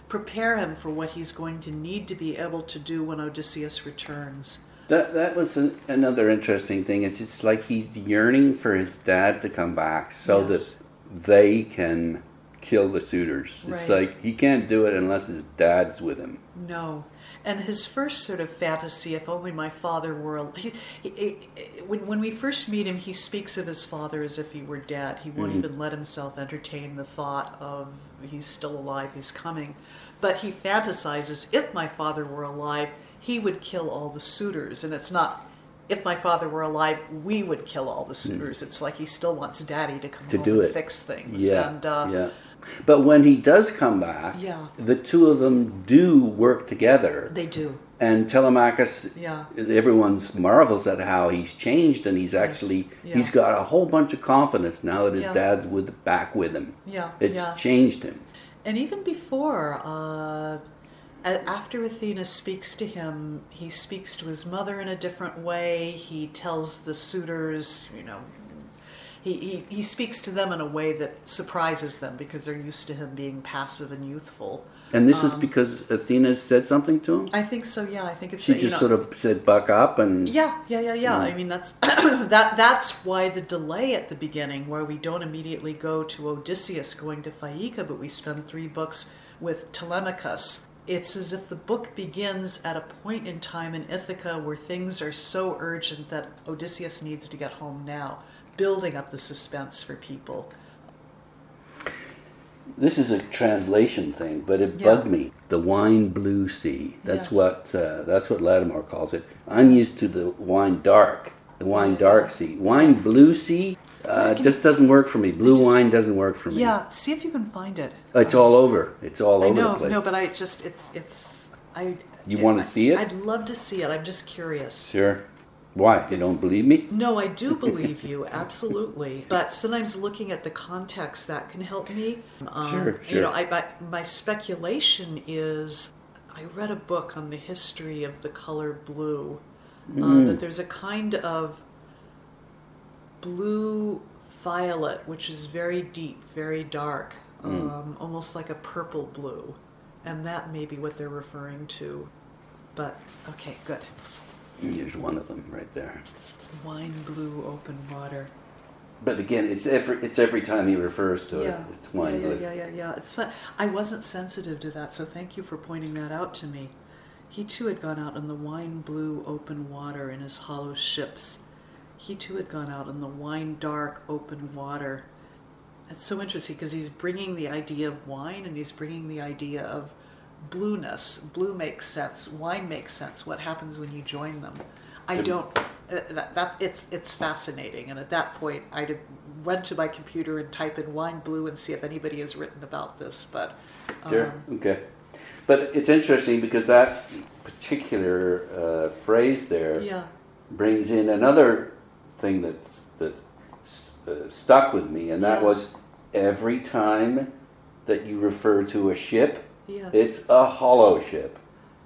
Prepare him for what he's going to need to be able to do when Odysseus returns. That that was an, another interesting thing. It's it's like he's yearning for his dad to come back so Yes. that they can kill the suitors. It's like he can't do it unless his dad's with him. No. And his first sort of fantasy, if only my father were. He, he, he- when, when we first meet him, he speaks of his father as if he were dead. He won't mm-hmm. even let himself entertain the thought of he's still alive, he's coming. But he fantasizes if my father were alive, he would kill all the suitors. And it's not if my father were alive, we would kill all the suitors. It's like he still wants daddy to come To home do and it. fix things. Yeah, And, uh, yeah. But when he does come back, Yeah. the two of them do work together. They do. And Telemachus, Yeah. everyone's marvels at how he's changed, and he's actually Yeah. he's got a whole bunch of confidence now that his dad's with back with him. Yeah, it's changed him. And even before, uh, after Athena speaks to him, he speaks to his mother in a different way. He tells the suitors, you know, he, he, he speaks to them in a way that surprises them because they're used to him being passive and youthful. And this is Um, because Athena said something to him? I think so. Yeah, I think it's She you just know- sort of said, buck up and. Yeah, yeah, yeah, yeah. I mean, that's (coughs) that. That's why the delay at the beginning, where we don't immediately go to Odysseus going to Phaeacia, but we spend three books with Telemachus. It's as if the book begins at a point in time in Ithaca where things are so urgent that Odysseus needs to get home now, building up the suspense for people. This is a translation thing, but it Yeah. bugged me. The wine blue sea. That's Yes. what uh, that's what Lattimore calls it. I'm used to the wine dark, the wine dark sea. Wine blue sea uh, just doesn't work for me. Blue just- wine doesn't work for me. Yeah, see if you can find it. It's all over. It's all I over know, the place. no, but I just it's it's I. You wanna see it? I'd love to see it. I'm just curious. sure. Why? You don't believe me? No, I do believe you, absolutely. (laughs) But sometimes looking at the context that can help me. Um, Sure, You know, I, my, my speculation is I read a book on the history of the color blue. Mm. Uh, that there's a kind of blue violet, which is very deep, very dark, Mm. um, almost like a purple blue. And that may be what they're referring to. But, okay, good. Here's one of them right there. Wine blue open water. But again, it's every it's every time he refers to yeah. it. It's wine yeah, yeah, blue. yeah, yeah, yeah. It's fun. I wasn't sensitive to that, so thank you for pointing that out to me. He too had gone out in the wine blue open water in his hollow ships. He too had gone out in the wine dark open water. That's so interesting because he's bringing the idea of wine and he's bringing the idea of blueness. Blue makes sense. Wine makes sense. What happens when you join them? I don't. Uh, that, that it's it's fascinating. And at that point, I'd have went to my computer and type in wine blue and see if anybody has written about this. But Sure. um, Okay. But it's interesting because that particular uh, phrase there yeah, brings in another thing that's that uh, stuck with me, and that Yeah. was every time that you refer to a ship, yes, it's a hollow ship.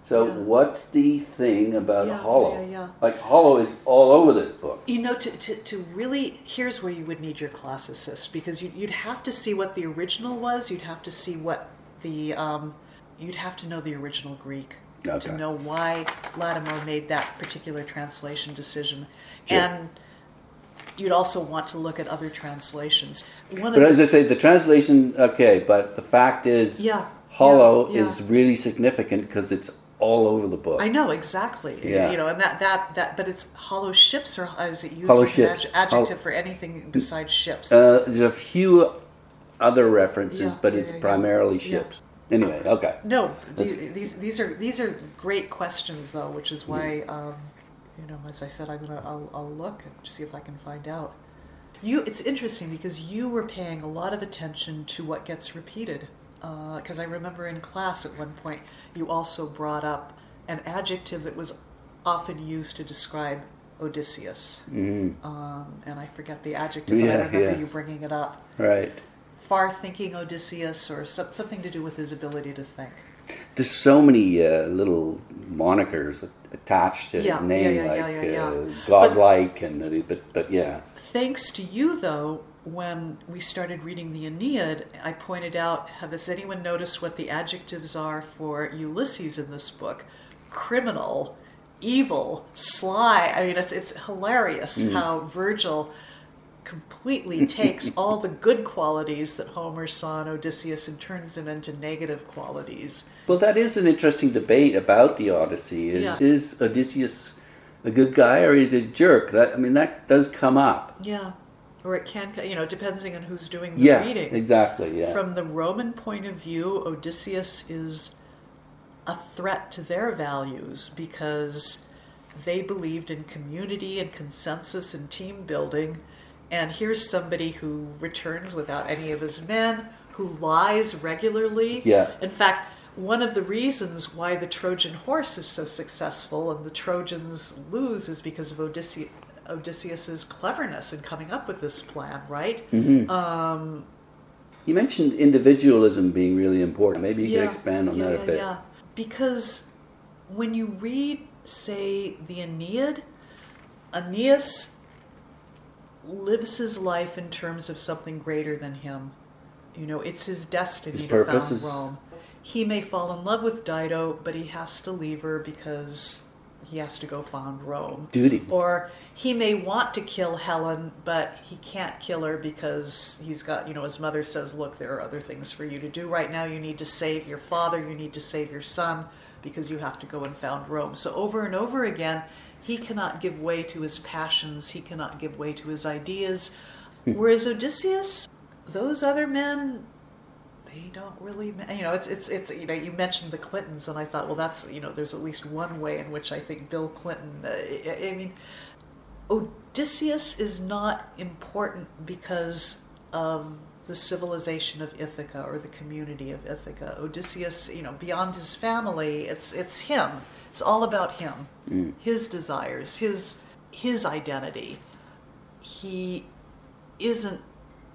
So Yeah. what's the thing about Yeah, hollow? yeah. Like hollow is all over this book. You know, to, to, to really, here's where you would need your classicist because you, you'd have to see what the original was. You'd have to see what the, um, you'd have to know the original Greek Okay. to know why Lattimore made that particular translation decision. Sure. And you'd also want to look at other translations. One But as the, I say, the translation, okay, but the fact is, Yeah, hollow yeah, yeah. is really significant because it's all over the book. I know exactly. Yeah. You know, and that that that, but it's hollow ships, or is it used Hollow as an ships. adjective for anything besides ships? Uh, there's a few other references, Yeah, but it's primarily ships. Anyway, okay. No, these, these these are these are great questions though, which is why um, you know, as I said, I'm gonna I'll, I'll look and see if I can find out. You, it's interesting because you were paying a lot of attention to what gets repeated. Because I remember in class at one point you also brought up an adjective that was often used to describe Odysseus, hmm um, and I forget the adjective, but I remember yeah. you bringing it up. Right. Far-thinking Odysseus, or some, something to do with his ability to think. There's so many uh, little monikers attached to Yeah, his name, yeah, yeah, like yeah, yeah, yeah. Uh, godlike, and but but yeah. Thanks to you, though, when we started reading the Aeneid, I pointed out has anyone noticed what the adjectives are for Ulysses in this book? Criminal, evil, sly. I mean, it's, it's hilarious hmm. how Virgil completely takes (laughs) all the good qualities that Homer saw in Odysseus and turns them into negative qualities. Well, that is an interesting debate about the Odyssey. Is Yeah. is Odysseus a good guy or is he a jerk? That I mean, that does come up. Yeah. Or it can, you know, depending on who's doing the Yeah, reading. exactly. Yeah. From the Roman point of view, Odysseus is a threat to their values because they believed in community and consensus and team building. And here's somebody who returns without any of his men, who lies regularly. Yeah. In fact, one of the reasons why the Trojan horse is so successful and the Trojans lose is because of Odysseus. Odysseus's cleverness in coming up with this plan, right? Mhm. Um, You mentioned individualism being really important. Maybe you Yeah. could expand on yeah, that yeah, a bit. Yeah, because when you read, say, the Aeneid, Aeneas lives his life in terms of something greater than him. You know, it's his destiny His to found is- Rome. He may fall in love with Dido, but he has to leave her because he has to go found Rome. Duty. Or he may want to kill Helen, but he can't kill her because he's got, you know, his mother says, Look, there are other things for you to do right now. You need to save your father, you need to save your son, because you have to go and found Rome. So over and over again, he cannot give way to his passions, he cannot give way to his ideas. Hmm. Whereas Odysseus, those other men, they don't really you know it's it's it's you know you mentioned the clintons and i thought well that's you know there's at least one way in which i think bill clinton uh, I, I mean odysseus is not important because of the civilization of ithaca or the community of ithaca. Odysseus you know beyond his family it's it's him. It's all about him. His desires his his identity. He isn't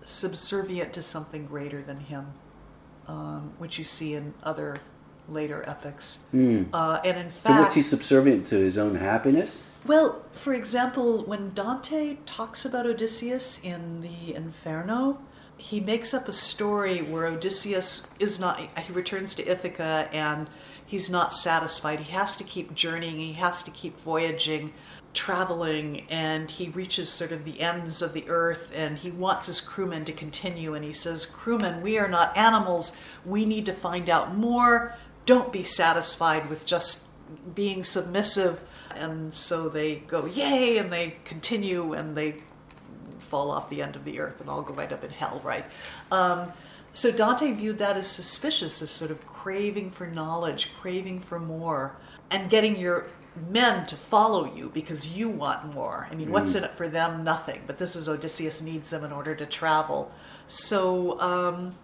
subservient to something greater than him um, which you see in other later epics. Uh, and in So fact, what's he subservient to his own happiness? well, for example, when Dante talks about Odysseus in the Inferno, he makes up a story where Odysseus is not, he returns to Ithaca and he's not satisfied. He has to keep journeying, he has to keep voyaging, traveling, and he reaches sort of the ends of the earth and he wants his crewmen to continue. And he says, Crewmen, we are not animals. We need to find out more. Don't be satisfied with just being submissive. And so they go, Yay! And they continue and they fall off the end of the earth and all go right up in hell, right? Um, so Dante viewed that as suspicious, as sort of craving for knowledge, craving for more, and getting your men to follow you because you want more. I mean, what's in it for them? Nothing. But this is Odysseus needs them in order to travel. So um,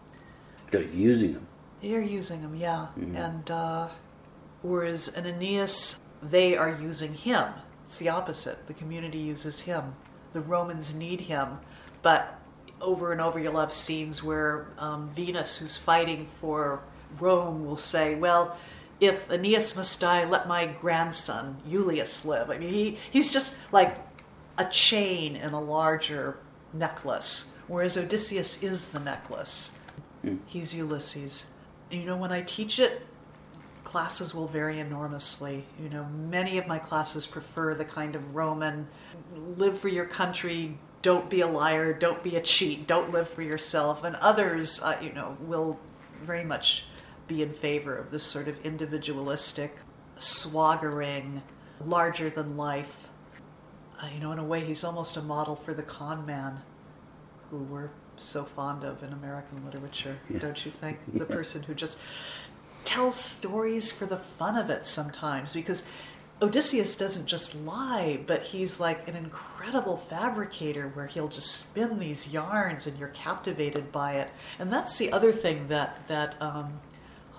They're using them. they're using them, yeah. And uh, whereas an Aeneas, they are using him. It's the opposite. The community uses him. The Romans need him. But over and over, you'll have scenes where um, Venus, who's fighting for Rome, will say, Well, if Aeneas must die, let my grandson, Julius, live. I mean, he, he's just like a chain in a larger necklace, whereas Odysseus is the necklace. He's Ulysses. And, you know, when I teach it, classes will vary enormously. You know, many of my classes prefer the kind of Roman live for your country, don't be a liar, don't be a cheat, don't live for yourself. And others, uh, you know, will very much be in favor of this sort of individualistic, swaggering, larger than life. Uh, you know, in a way, he's almost a model for the con man who we're so fond of in American literature, don't you Yes. think? (laughs) The person who just tells stories for the fun of it sometimes because Odysseus doesn't just lie, but he's like an incredible fabricator where he'll just spin these yarns and you're captivated by it. And that's the other thing that that um,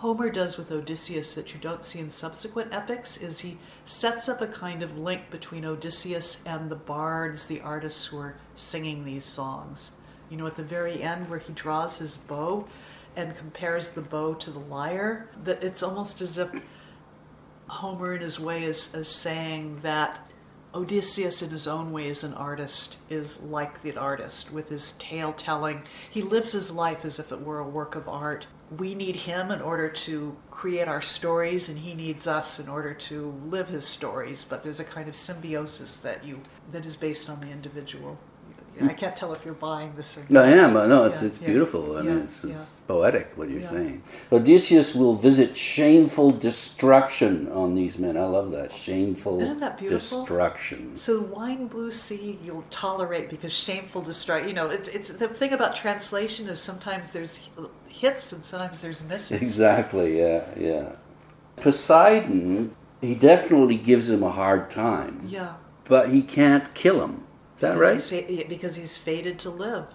Homer does with Odysseus that you don't see in subsequent epics is he sets up a kind of link between Odysseus and the bards, the artists who are singing these songs. You know, at the very end where he draws his bow and compares the bow to the lyre, that it's almost as if Homer, in his way, is, is saying that Odysseus, in his own way, as an artist, is like the artist with his tale telling. He lives his life as if it were a work of art. We need him in order to create our stories, and he needs us in order to live his stories. But there's a kind of symbiosis that you that is based on the individual. I can't tell if you're buying this or not. No, I am. No, it's Yeah, it's yeah, beautiful. I mean, yeah, it's, it's poetic what you're Yeah. saying. Odysseus will visit shameful destruction on these men. I love that shameful Isn't that beautiful? destruction. So wine blue sea you'll tolerate because shameful destruction. You know, it's it's the thing about translation is sometimes there's hits and sometimes there's misses. Exactly. Yeah, yeah. Poseidon, he definitely gives him a hard time, Yeah. but he can't kill him. Is that Because right? he's fa- because he's fated to live.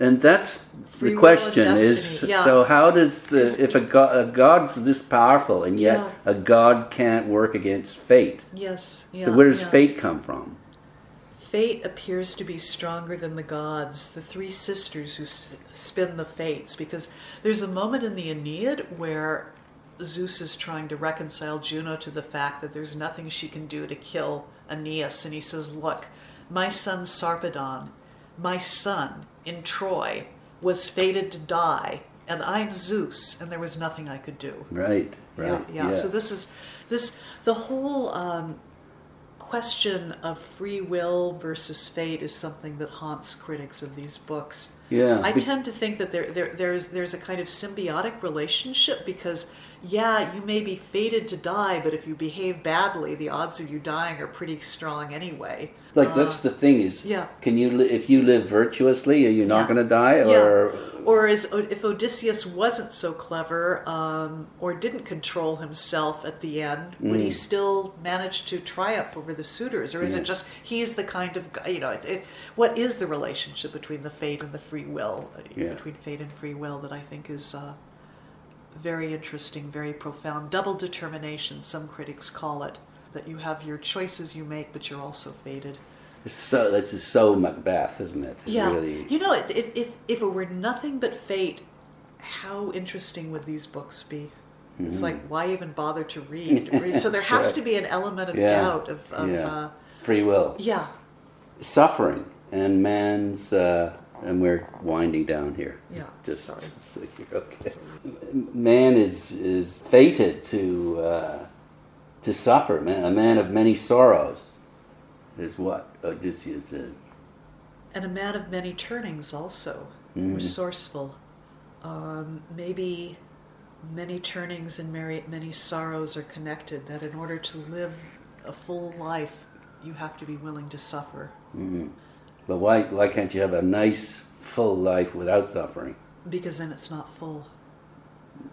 And that's Free the question is yeah. so how does the if a, god, a god's this powerful and yet Yeah. a god can't work against fate Yes. Yeah, so where does fate come from fate appears to be stronger than the gods, the three sisters who spin the fates, because there's a moment in the Aeneid where Zeus is trying to reconcile Juno to the fact that there's nothing she can do to kill Aeneas, and he says, Look, my son Sarpedon, my son in Troy, was fated to die, and I'm Zeus, and there was nothing I could do. Right, right. Yeah, yeah. So this is this the whole um, question of free will versus fate is something that haunts critics of these books. Yeah, I tend to think that there, there there's there's a kind of symbiotic relationship because yeah, you may be fated to die, but if you behave badly, the odds of you dying are pretty strong anyway. Like that's the thing is, Uh, yeah. can you li- if you live virtuously, are you not Yeah. going to die, Yeah. or Or if Odysseus wasn't so clever, um, or didn't control himself at the end, would Mm. he still manage to triumph over the suitors, or is it just he's the kind of guy- you know? It, it, what is the relationship between the fate and the free will? uh, Yeah. Between fate and free will, that I think is uh, very interesting, very profound. Double determination, some critics call it. That you have your choices you make, but you're also fated. It's so this is so Macbeth, isn't it? It Yeah. Really, You know, if, if, if, it were nothing but fate, how interesting would these books be? It's like, why even bother to read? (laughs) so there has right. to be an element of Yeah. doubt, of, of yeah. uh, Free will, yeah, suffering, and man's. Uh, and we're winding down here. Yeah, Just sorry. (laughs) okay. Man is is fated to uh, to suffer. Man, a man of many sorrows is what Odysseus is. and a man of many turnings also, Mhm. resourceful. Um, maybe many turnings and many, sorrows are connected, that in order to live a full life, you have to be willing to suffer. hmm But why why can't you have a nice full life without suffering? Because then it's not full.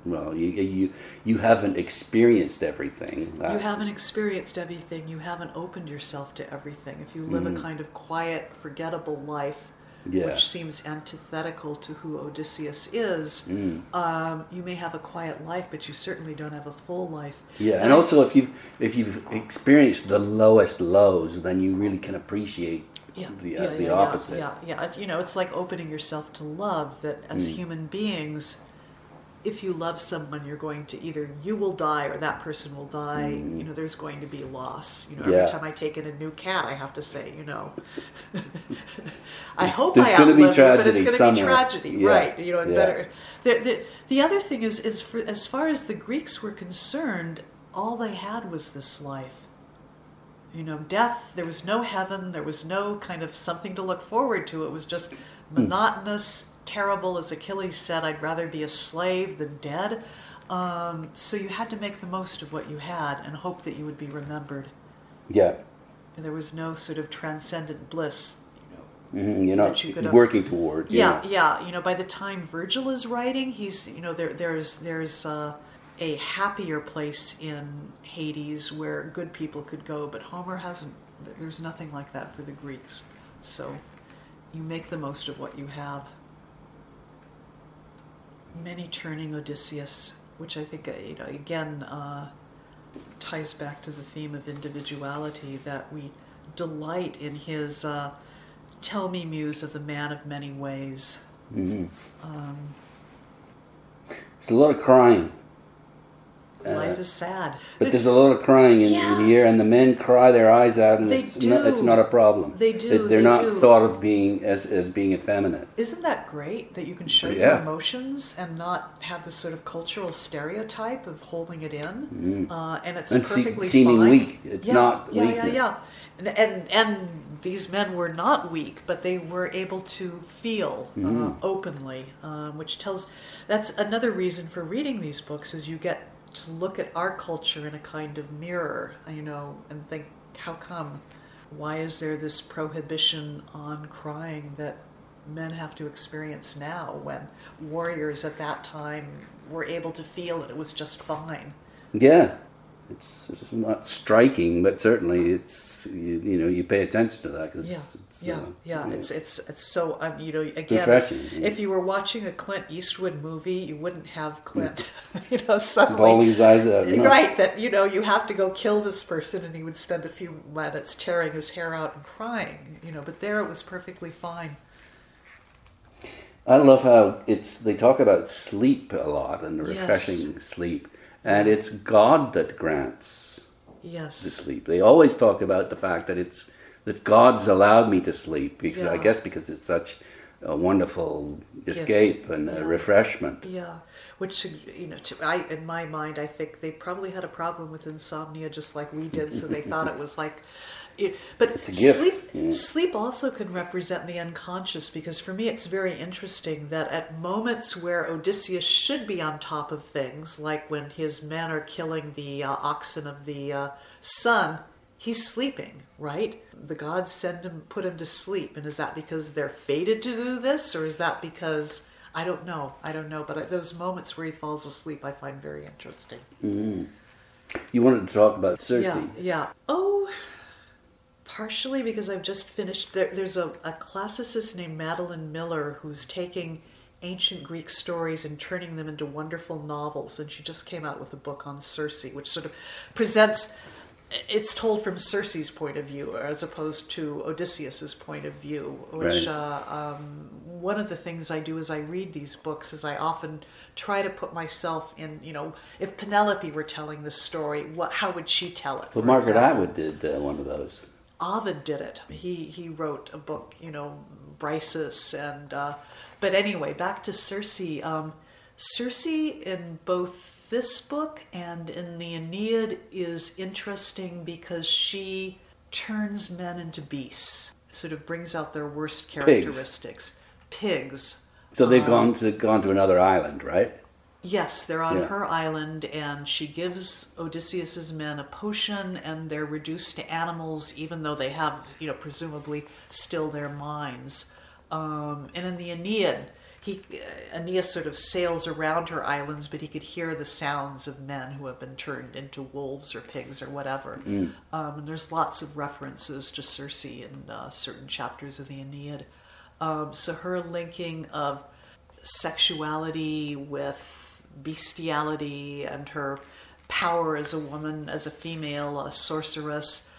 Well, you you you haven't experienced everything. You haven't experienced everything. You haven't opened yourself to everything. If you live a kind of quiet, forgettable life, Mm-hmm. Yeah. which seems antithetical to who Odysseus is, Mm. um, you may have a quiet life, but you certainly don't have a full life. Yeah, and I- also if you if you've experienced the lowest lows, then you really can appreciate yeah, the yeah, uh, the yeah, opposite. Yeah, yeah, yeah. It's, you know, it's like opening yourself to love. That as Mm. human beings, if you love someone, you're going to either you will die or that person will die. You know, there's going to be loss. You know, every Mm. Yeah. time I take in a new cat, I have to say, you know, (laughs) I hope there's I gonna be outlive you, but it's going to be tragedy, Yeah, right? You know, and yeah. better. The, the, the other thing is, is for as far as the Greeks were concerned, all they had was this life you know, death, there was no heaven, there was no kind of something to look forward to. It was just monotonous, terrible. As Achilles said, I'd rather be a slave than dead. Um, so you had to make the most of what you had and hope that you would be remembered. Yeah, And there was no sort of transcendent bliss. You know. hmm you're not That you could have- working toward. Yeah, yeah. You know, by the time Virgil is writing, he's you know there there's there's uh, a happier place in Hades where good people could go, but Homer hasn't. There's nothing like that for the Greeks. So you make the most of what you have. Many turning Odysseus, which I think uh, you know again uh, ties back to the theme of individuality that we delight in his. Uh, Tell me, muse of the man of many ways. hmm Um, There's a lot of crying, Uh, life is sad. but there's a lot of crying in, Yeah. in here, and the men cry their eyes out, and They it's, not, it's not a problem. They do, They- They're they not do. thought of being as as being effeminate. Isn't that great that you can show your emotions and not have this sort of cultural stereotype of holding it in? Mhm. Uh, and it's And se- perfectly seeming fine. weak. It's yeah, not yeah, weakness. Yeah, yeah, And, and and these men were not weak, but they were able to feel uh, Mhm. openly, um, which tells. That's another reason for reading these books is you get to look at our culture in a kind of mirror, you know, and think, how come? Why is there this prohibition on crying that men have to experience now when warriors at that time were able to feel that it was just fine? Yeah, it's, it's not striking, but certainly it's you, you know you pay attention to that because Yeah, it's, yeah, uh, yeah. It's it's it's so um, you know again. Refreshing, yeah. If you were watching a Clint Eastwood movie, you wouldn't have Clint, (laughs) (laughs) you know, suddenly bawling his eyes out. (laughs) no. Right, that you know you have to go kill this person, and he would spend a few minutes tearing his hair out and crying, you know. But there, it was perfectly fine. I love how it's they talk about sleep a lot and the refreshing sleep, and it's God that grants Yes, the sleep. They always talk about the fact that it's that God's allowed me to sleep because I guess because it's such a wonderful escape and a Yeah. refreshment. yeah. Which you know, to, I in my mind, I think they probably had a problem with insomnia just like we did, so they thought it was like. It, but It's a gift, sleep, yeah. sleep also can represent the unconscious because for me it's very interesting that at moments where Odysseus should be on top of things, like when his men are killing the uh, oxen of the uh, sun, he's sleeping, right? The gods send him, put him to sleep, and is that because they're fated to do this, or is that because I don't know, I don't know. But those moments where he falls asleep, I find very interesting. Mm-hmm. You wanted to talk about Circe. Yeah, yeah. Oh, partially because I've just finished. There, there's a, a classicist named Madeline Miller who's taking ancient Greek stories and turning them into wonderful novels, and she just came out with a book on Circe, which sort of presents. It's told from Circe's point of view, as opposed to Odysseus's point of view. Which Right. uh, um, one of the things I do as I read these books is I often try to put myself in. You know, if Penelope were telling this story, what how would she tell it? Well, Margaret example? Atwood did uh, one of those. Ovid did it. He he wrote a book, you know, Briseis, and uh, but anyway, back to Circe. Um, Circe in both this book and in the Aeneid is interesting because she turns men into beasts, sort of brings out their worst characteristics. Pigs. So they've Um, gone to gone to another island, right? Yes, they're on Yeah. her island, and she gives Odysseus's men a potion, and they're reduced to animals, even though they have, you know, presumably still their minds. Um, and in the Aeneid, he uh, Aeneas sort of sails around her islands, but he could hear the sounds of men who have been turned into wolves or pigs or whatever. Um, and there's lots of references to Circe in uh, certain chapters of the Aeneid. Um, so her linking of sexuality with bestiality and her power as a woman, as a female, a sorceress.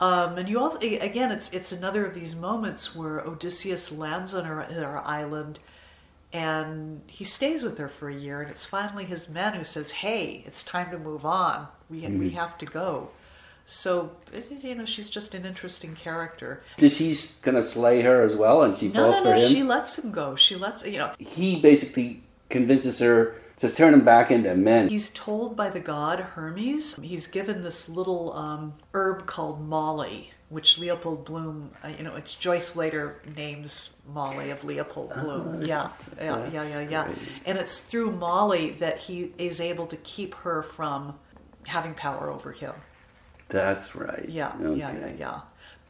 Um, and you also, again, it's it's another of these moments where Odysseus lands on her, her island, and he stays with her for a year, and it's finally his men who says, "Hey, it's time to move on. We we have to go." So you know, she's just an interesting character. Does he's gonna slay her as well, and she No, falls no, for no. him? She lets him go. She lets you know. He basically convinces her to turn him back into men. He's told by the god Hermes. He's given this little um, herb called moly, which Leopold Bloom, uh, you know, Joyce later names Molly of Leopold Bloom. yeah, yeah, yeah, yeah, yeah. And it's through moly that he is able to keep her from having power over him. That's right. Yeah, Okay. yeah, yeah, yeah.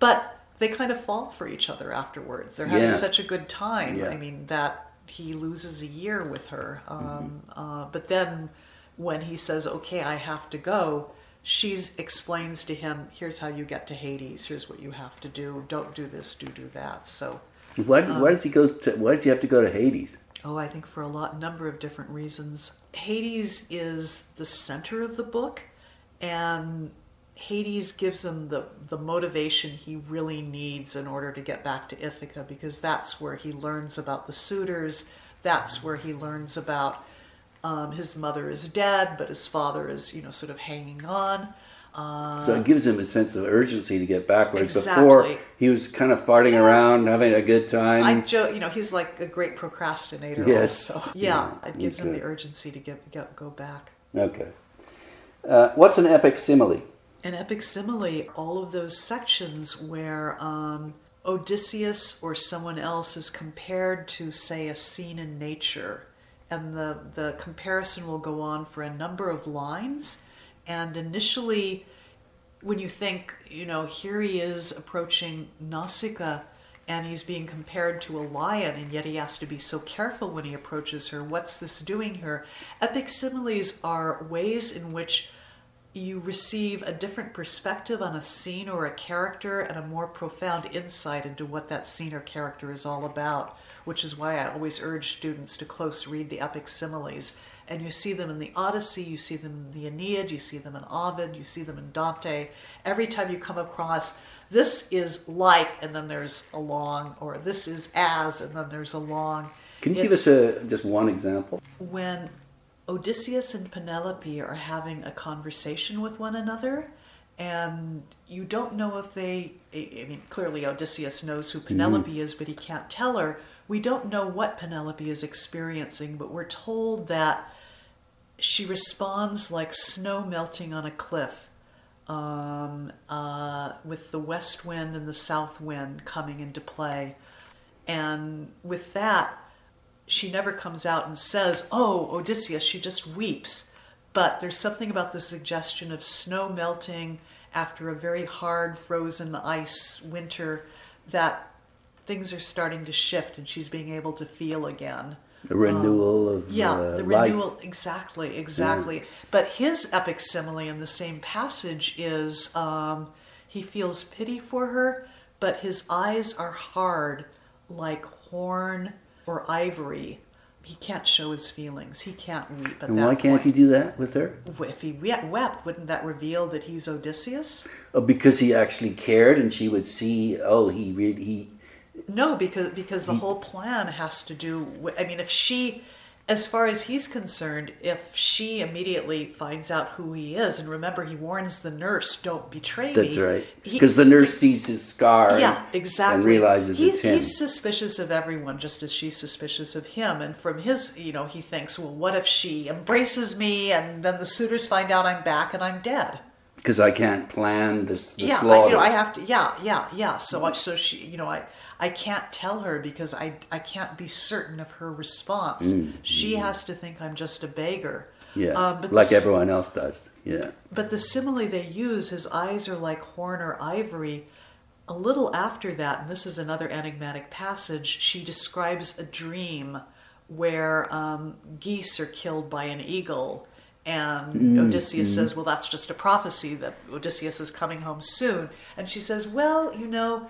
But they kind of fall for each other afterwards. They're having Yeah. such a good time. Yeah. I mean, that he loses a year with her. Um, Mm-hmm. uh, but then when he says, okay, I have to go, she explains to him, here's how you get to Hades. Here's what you have to do. Don't do this, do do that. So, Why, Um, why does he go to? Why does he have to go to Hades? Oh, I think for a lot number of different reasons. Hades is the center of the book, and Hades gives him the the motivation he really needs in order to get back to Ithaca because that's where he learns about the suitors. That's where he learns about um, his mother is dead, but his father is you know sort of hanging on. Uh, So it gives him a sense of urgency to get back. Whereas Exactly. before he was kind of farting around, having a good time. I joke, you know, he's like a great procrastinator. Yes. Also. (laughs) Yeah, Yeah, it gives him the urgency to get, get go back. Okay. Uh, what's an epic simile? An epic simile, all of those sections where um, Odysseus or someone else is compared to, say, a scene in nature, and the, the comparison will go on for a number of lines. And initially, when you think, you know, here he is approaching Nausicaa and he's being compared to a lion, and yet he has to be so careful when he approaches her. What's this doing here? Epic similes are ways in which you receive a different perspective on a scene or a character and a more profound insight into what that scene or character is all about, which is why I always urge students to close read the epic similes. And you see them in the Odyssey, you see them in the Aeneid, you see them in Ovid, you see them in Dante. Every time you come across this is like, and then there's a long, or this is as, and then there's a long. Can you it's, give us a, just one example? When Odysseus and Penelope are having a conversation with one another, and you don't know if they, I mean, clearly Odysseus knows who Penelope mm-hmm. is, but he can't tell her. We don't know what Penelope is experiencing, but we're told that she responds like snow melting on a cliff, um, uh, with the west wind and the south wind coming into play. And with that, she never comes out and says, Oh, Odysseus, she just weeps. But there's something about the suggestion of snow melting after a very hard frozen ice winter that things are starting to shift and she's being able to feel again. The renewal um, of yeah, uh, the life. renewal exactly, exactly. Yeah. But his epic simile in the same passage is um, he feels pity for her, but his eyes are hard like horn or ivory. He can't show his feelings. He can't weep. and why can't point. he do that with her? If he wept, wouldn't that reveal that he's Odysseus? Oh, because he actually cared, and she would see. Oh, he really he no, because because the whole plan has to do. With, I mean, if she, as far as he's concerned, if she immediately finds out who he is, and remember, he warns the nurse, "Don't betray That's me." That's right. Because the nurse sees his scar. Yeah, exactly. And realizes he's, it's him. He's suspicious of everyone, just as she's suspicious of him. And from his, you know, he thinks, "Well, what if she embraces me, and then the suitors find out I'm back and I'm dead?" Because I can't plan this. The yeah, slaughter. I, you know, I have to. Yeah, yeah, yeah. So, I, so she, you know, I I can't tell her because I, I can't be certain of her response. Mm, she mm. has to think I'm just a beggar. Yeah, um, like the, everyone else does. Yeah. But the simile they use, his eyes are like horn or ivory. A little after that, and this is another enigmatic passage, she describes a dream where um, geese are killed by an eagle. And mm, Odysseus mm. says, Well, that's just a prophecy that Odysseus is coming home soon. And she says, Well, you know,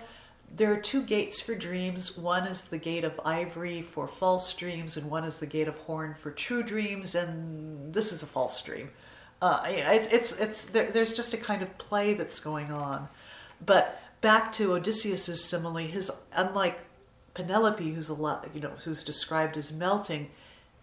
there are two gates for dreams. One is the gate of ivory for false dreams, and one is the gate of horn for true dreams. And this is a false dream. Uh, it's it's, it's there, there's just a kind of play that's going on. But back to Odysseus's simile, his unlike Penelope, who's a lot, you know, who's described as melting,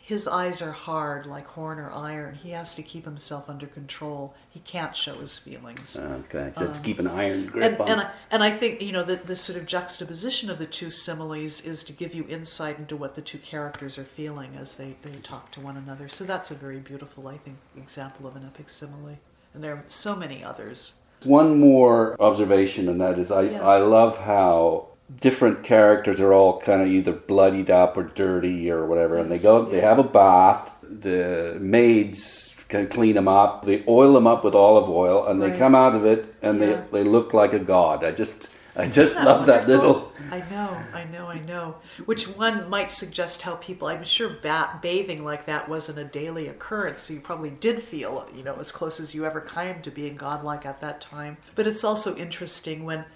his eyes are hard like horn or iron. He has to keep himself under control. He can't show his feelings. Okay, so um, to keep an iron grip and, on. And I, and I think you know the, the sort of juxtaposition of the two similes is to give you insight into what the two characters are feeling as they, they talk to one another. So that's a very beautiful, I think, example of an epic simile. And there are so many others. One more observation, and that is I, yes. I love how different characters are all kind of either bloodied up or dirty or whatever, and they go, they have a bath. The maids can clean them up. They oil them up with olive oil, and right. they come out of it, and yeah. they, they look like a god. I just I just love that little. I know, I know, I know. Which one might suggest how people? I'm sure bat, bathing like that wasn't a daily occurrence, so you probably did feel, you know, as close as you ever came to being godlike at that time. But it's also interesting when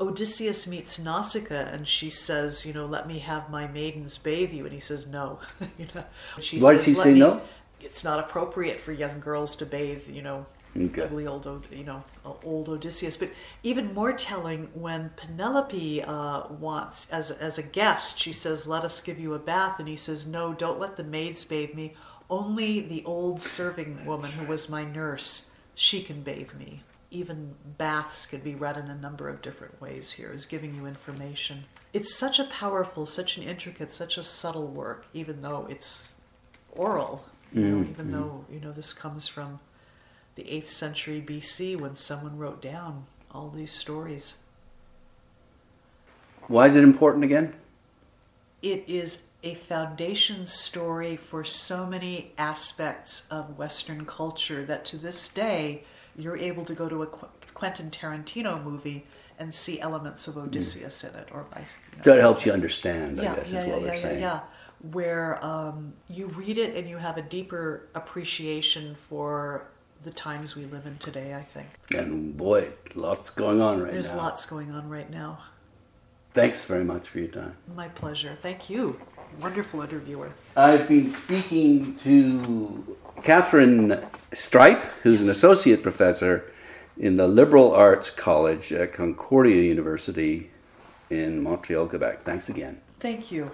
Odysseus meets Nausicaa and she says, you know, let me have my maidens bathe you. And he says, no. (laughs) you know, she Why says, does he say me, no? It's not appropriate for young girls to bathe, you know, okay. ugly old, you know, old Odysseus. But even more telling, when Penelope uh, wants, as, as a guest, she says, let us give you a bath. And he says, no, don't let the maids bathe me. Only the old serving woman who was my nurse, she can bathe me even baths could be read in a number of different ways here is giving you information. It's such a powerful such an intricate such a subtle work even though it's oral you know, mm-hmm. even though you know this comes from the 8th century bc when someone wrote down all these stories. Why is it important again? It is a foundation story for so many aspects of western culture that to this day you're able to go to a Quentin Tarantino movie and see elements of Odysseus mm. in it, or by, you know, it helps you understand. I yeah, guess yeah, is yeah, what yeah, we're saying. Yeah, where um, you read it and you have a deeper appreciation for the times we live in today, I think. And boy, lots going on right There's now. There's lots going on right now. Thanks very much for your time. My pleasure. Thank you. Wonderful interviewer. I've been speaking to Katharine Streip, who's an associate professor in the Liberal Arts College at Concordia University in Montreal, Quebec. Thanks again. Thank you.